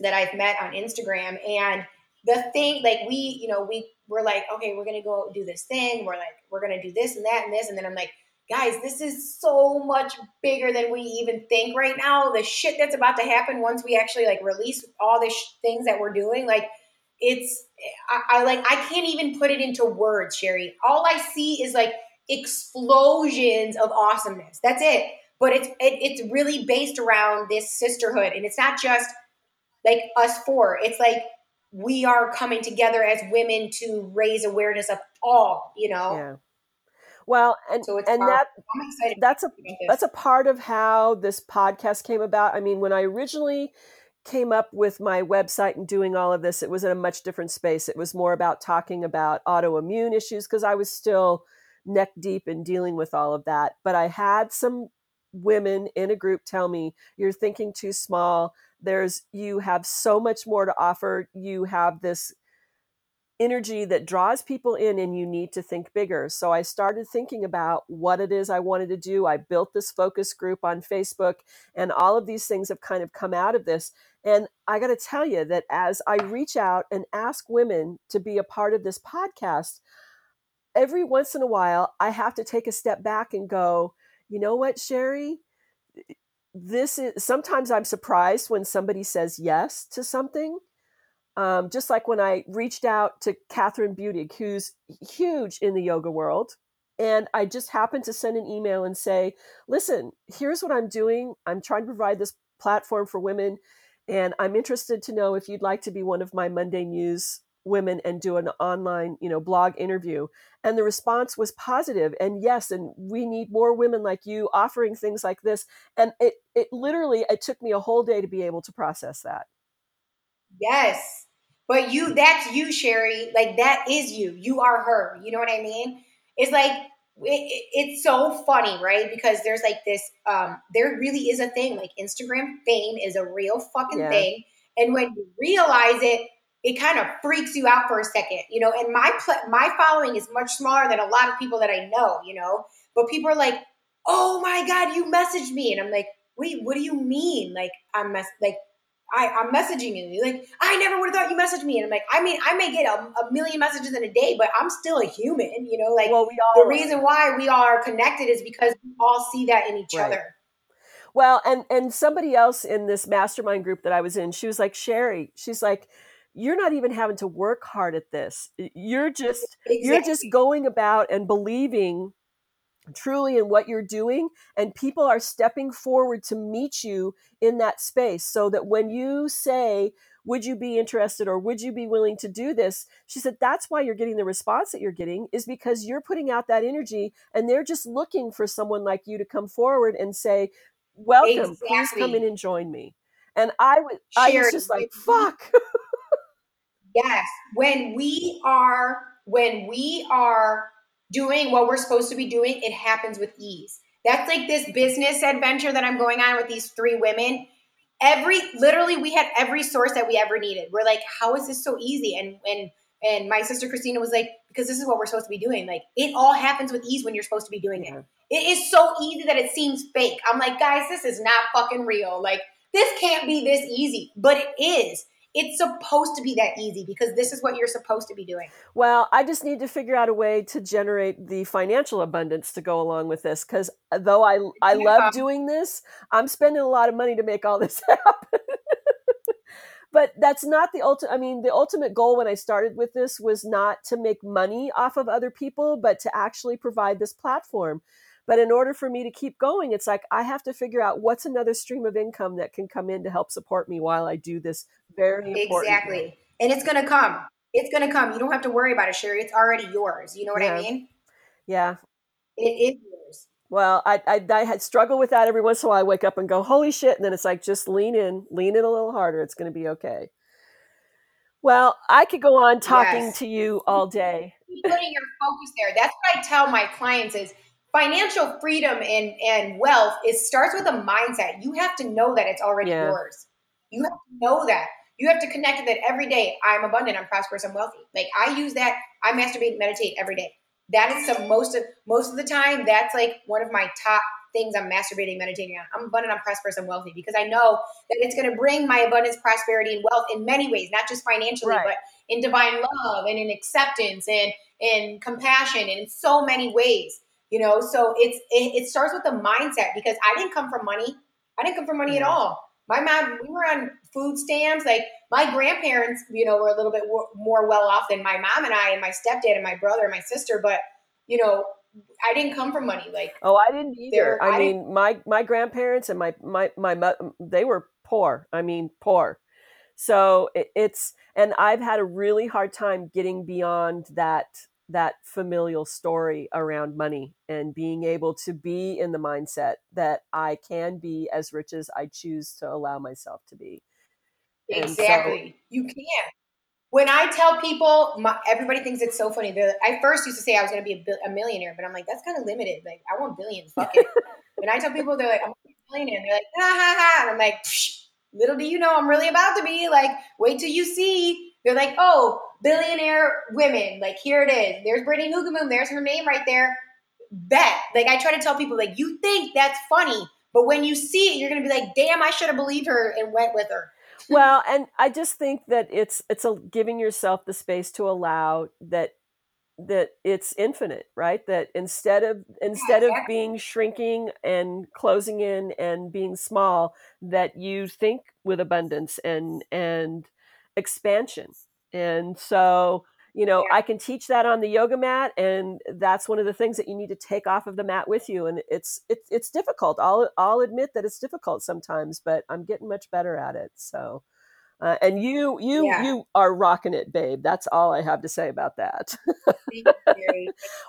that I've met on Instagram, and the thing, like we, you know, we we're like, okay, we're gonna go do this thing. We're like, we're gonna do this and that and this, and then I'm like guys, this is so much bigger than we even think right now. The shit that's about to happen once we actually like release all the sh- things that we're doing, like it's, I, I like, I can't even put it into words, Sherry. All I see is like explosions of awesomeness. That's it. But it's it, it's really based around this sisterhood, and it's not just like us four. It's like we are coming together as women to raise awareness of all, you know. Yeah well, and so and that that's a that's a part of how this podcast came about. I mean, when I originally came up with my website and doing all of this, it was in a much different space. It was more about talking about autoimmune issues because I was still neck deep in dealing with all of that. But I had some women in a group tell me, You're thinking too small. There's, you have so much more to offer. You have this energy that draws people in and you need to think bigger. So I started thinking about what it is I wanted to do. I built this focus group on Facebook and all of these things have kind of come out of this. And I got to tell you that as I reach out and ask women to be a part of this podcast, every once in a while I have to take a step back and go, you know what, Sherry? This is sometimes I'm surprised when somebody says yes to something um, just like when I reached out to Kathryn Budig, who's huge in the yoga world, and I just happened to send an email and say, listen, here's what I'm doing. I'm trying to provide this platform for women, and I'm interested to know if you'd like to be one of my Monday Muse women and do an online you know blog interview and the response was positive and yes and we need more women like you offering things like this and it it literally it took me a whole day to be able to process that yes but you, that's you, Sherry. Like that is you. You are her. You know what I mean? It's like it, it's so funny, right? Because there's like this. Um, there really is a thing. Like Instagram fame is a real fucking yeah. thing, and when you realize it, it kind of freaks you out for a second, you know. And my pl- my following is much smaller than a lot of people that I know, you know. But people are like, "Oh my god, you messaged me," and I'm like, "Wait, what do you mean? Like I'm mess like I, I'm messaging you. Like, I never would have thought you messaged me. And I'm like, I mean, I may get a, a, million messages in a day, but I'm still a human, you know, like well, we all the reason why we are connected is because we all see that in each right. other. Well, and, and somebody else in this mastermind group that I was in, she was like, Sherry, she's like, you're not even having to work hard at this. You're just, exactly. you're just going about and believing truly in what you're doing and people are stepping forward to meet you in that space so that when you say would you be interested or would you be willing to do this she said that's why you're getting the response that you're getting is because you're putting out that energy and they're just looking for someone like you to come forward and say welcome exactly. please come in and join me and i was i was just like fuck [laughs] yes when we are when we are doing what we're supposed to be doing, it happens with ease. That's like this business adventure that I'm going on with these three women. Every literally, we had every source that we ever needed. We're like, how is this so easy? And and and my sister Christina was like, because this is what we're supposed to be doing. Like it all happens with ease when you're supposed to be doing it. It is so easy that it seems fake. I'm like, guys, this is not fucking real. Like this can't be this easy, but it is it's supposed to be that easy because this is what you're supposed to be doing. Well, I just need to figure out a way to generate the financial abundance to go along with this because though I I yeah. love doing this, I'm spending a lot of money to make all [laughs] this happen. but that's not the ultimate i mean the ultimate goal when i started with this was not to make money off of other people but to actually provide this platform but in order for me to keep going, it's like I have to figure out what's another stream of income that can come in to help support me while I do this very important. Exactly. Thing. And it's going to come. It's going to come. You don't have to worry about it, Sherry. It's already yours. You know what yeah. I mean? Yeah. It is yours. Well, I, I, I had struggled with that every once in a while. I wake up and go, holy shit. And then it's like, just lean in, lean in a little harder. It's going to be okay. Well, I could go on talking yes. to you all day. Keep putting your focus there. That's what I tell my clients is financial freedom and, and wealth it starts with a mindset. You have to know that it's already yeah. yours. You have to know that. You have to connect with it every day. I'm abundant, I'm prosperous, I'm wealthy. Like I use that, I masturbate meditate every day. That is some most of most of the time, that's like one of my top things I'm masturbating, meditating on. I'm abundant, I'm prosperous, I'm wealthy because I know that it's going to bring my abundance, prosperity, and wealth in many ways, not just financially, right. but in divine love and in acceptance and in compassion and in so many ways you know? So it's it, it, starts with the mindset because i didn't come from money. I didn't come from money at all. My mom we were on food stamps. Like my grandparents you know were a little bit more well off than my mom and i and my stepdad and my brother and my sister but you know i didn't come from money like oh i didn't either. i, I mean my my grandparents and my my my they were poor. I mean poor. So it, it's and i've had a really hard time getting beyond that that familial story around money and being able to be in the mindset that I can be as rich as I choose to allow myself to be. Exactly. So, you can't. When I tell people, my, everybody thinks it's so funny. They're, I first used to say I was going to be a, a, millionaire, but I'm like, that's kind of limited. Like, I want billions. Fuck it. when I tell people, they're like, I'm a millionaire. They're like, ha ha ha. And I'm like, little do you know, I'm really about to be. Like, wait till you see. They're like, oh, billionaire women. Like, here it is. There's Brittany Hoogamoon. There's her name right there. Bet. Like, I try to tell people, like, you think that's funny, but when you see it, you're going to be like, damn, I should have believed her and went with her [laughs] well, and I just think that it's it's a, giving yourself the space to allow that that it's infinite, right? That instead of instead of being shrinking and closing in and being small, that you think with abundance and and expansion. And so you know yeah. i can teach that on the yoga mat and that's one of the things that you need to take off of the mat with you and it's it's it's difficult i'll i'll admit that it's difficult sometimes but i'm getting much better at it so uh, and you you yeah. you are rocking it babe that's all i have to say about that [laughs]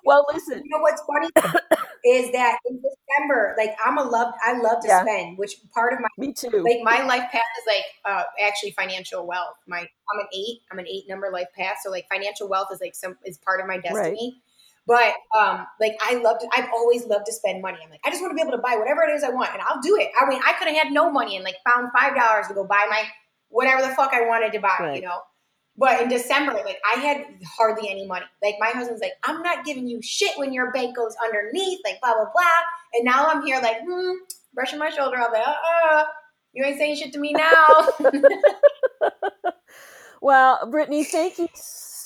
well listen you know what's funny is that in December, like I'm a love, I love to yeah. spend, which part of my me too. Like my life path is like uh, actually financial wealth. My I'm an eight, I'm an eight number life path, so like financial wealth is like some is part of my destiny. Right. But um, like I loved, to, I've always loved to spend money. I'm like, I just want to be able to buy whatever it is I want, and I'll do it. I mean, I could have had no money and like found five dollars to go buy my whatever the fuck I wanted to buy, right. you know. But in December, like I had hardly any money. Like my husband's like, I'm not giving you shit when your bank goes underneath, like blah blah blah. And now I'm here, like, hmm, brushing my shoulder. I'm like, uh, uh you ain't saying shit to me now. [laughs] well, Brittany, thank you. [laughs]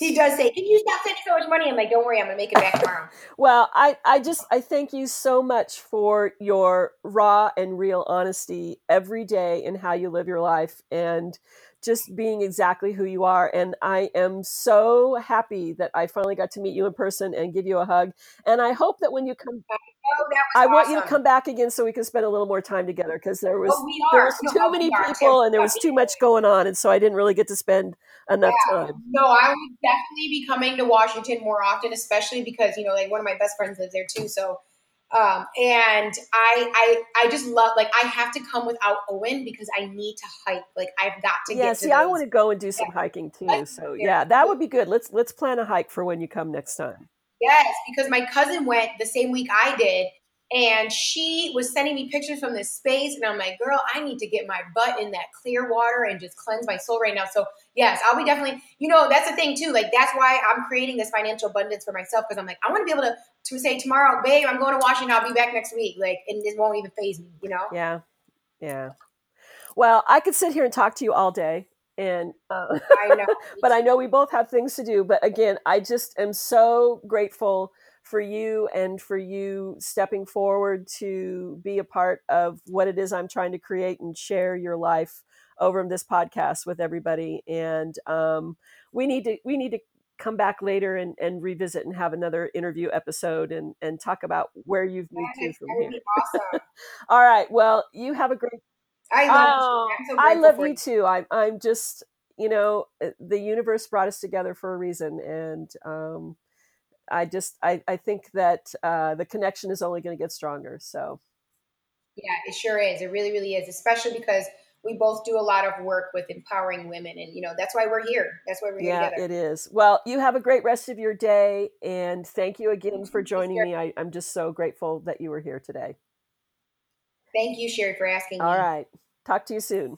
He does say, "Can you stop sending so much money?" I'm like, "Don't worry, I'm gonna make it back tomorrow." [laughs] well, I, I just, I thank you so much for your raw and real honesty every day in how you live your life, and just being exactly who you are. And I am so happy that I finally got to meet you in person and give you a hug. And I hope that when you come back, oh, I awesome. want you to come back again so we can spend a little more time together because there was oh, there was no, too oh, many people and there was too much going on, and so I didn't really get to spend enough yeah. time. No, I would definitely be coming to Washington more often, especially because you know, like one of my best friends lives there too. So um, and I, I, I just love like I have to come without Owen because I need to hike. Like I've got to. Get Yeah, see, those. I want to go and do some yeah. hiking too. So yeah, that would be good. Let's let's plan a hike for when you come next time. Yes, because my cousin went the same week I did, and she was sending me pictures from this space and i'm like girl i need to get my butt in that clear water and just cleanse my soul right now so yes i'll be definitely you know that's the thing too like that's why i'm creating this financial abundance for myself because i'm like i want to be able to to say tomorrow babe i'm going to washington i'll be back next week like and this won't even phase me you know yeah yeah well i could sit here and talk to you all day and uh, I know. [laughs] but I know we both have things to do. But again, I just am so grateful for you and for you stepping forward to be a part of what it is I'm trying to create and share your life over this podcast with everybody. And um, we need to we need to come back later and, and revisit and have another interview episode and, and talk about where you've moved to from here. [laughs] Awesome. All right. Well, you have a great. I love. Oh, so I love you, you too. I'm I'm just you know the universe brought us together for a reason and um, I just I, I think that uh, the connection is only going to get stronger. So yeah, it sure is. It really, really is, especially because we both do a lot of work with empowering women and you know that's why we're here that's why we're yeah, together it is well you have a great rest of your day and thank you again for joining me I, i'm just so grateful that you were here today thank you sherry for asking All me. right talk to you soon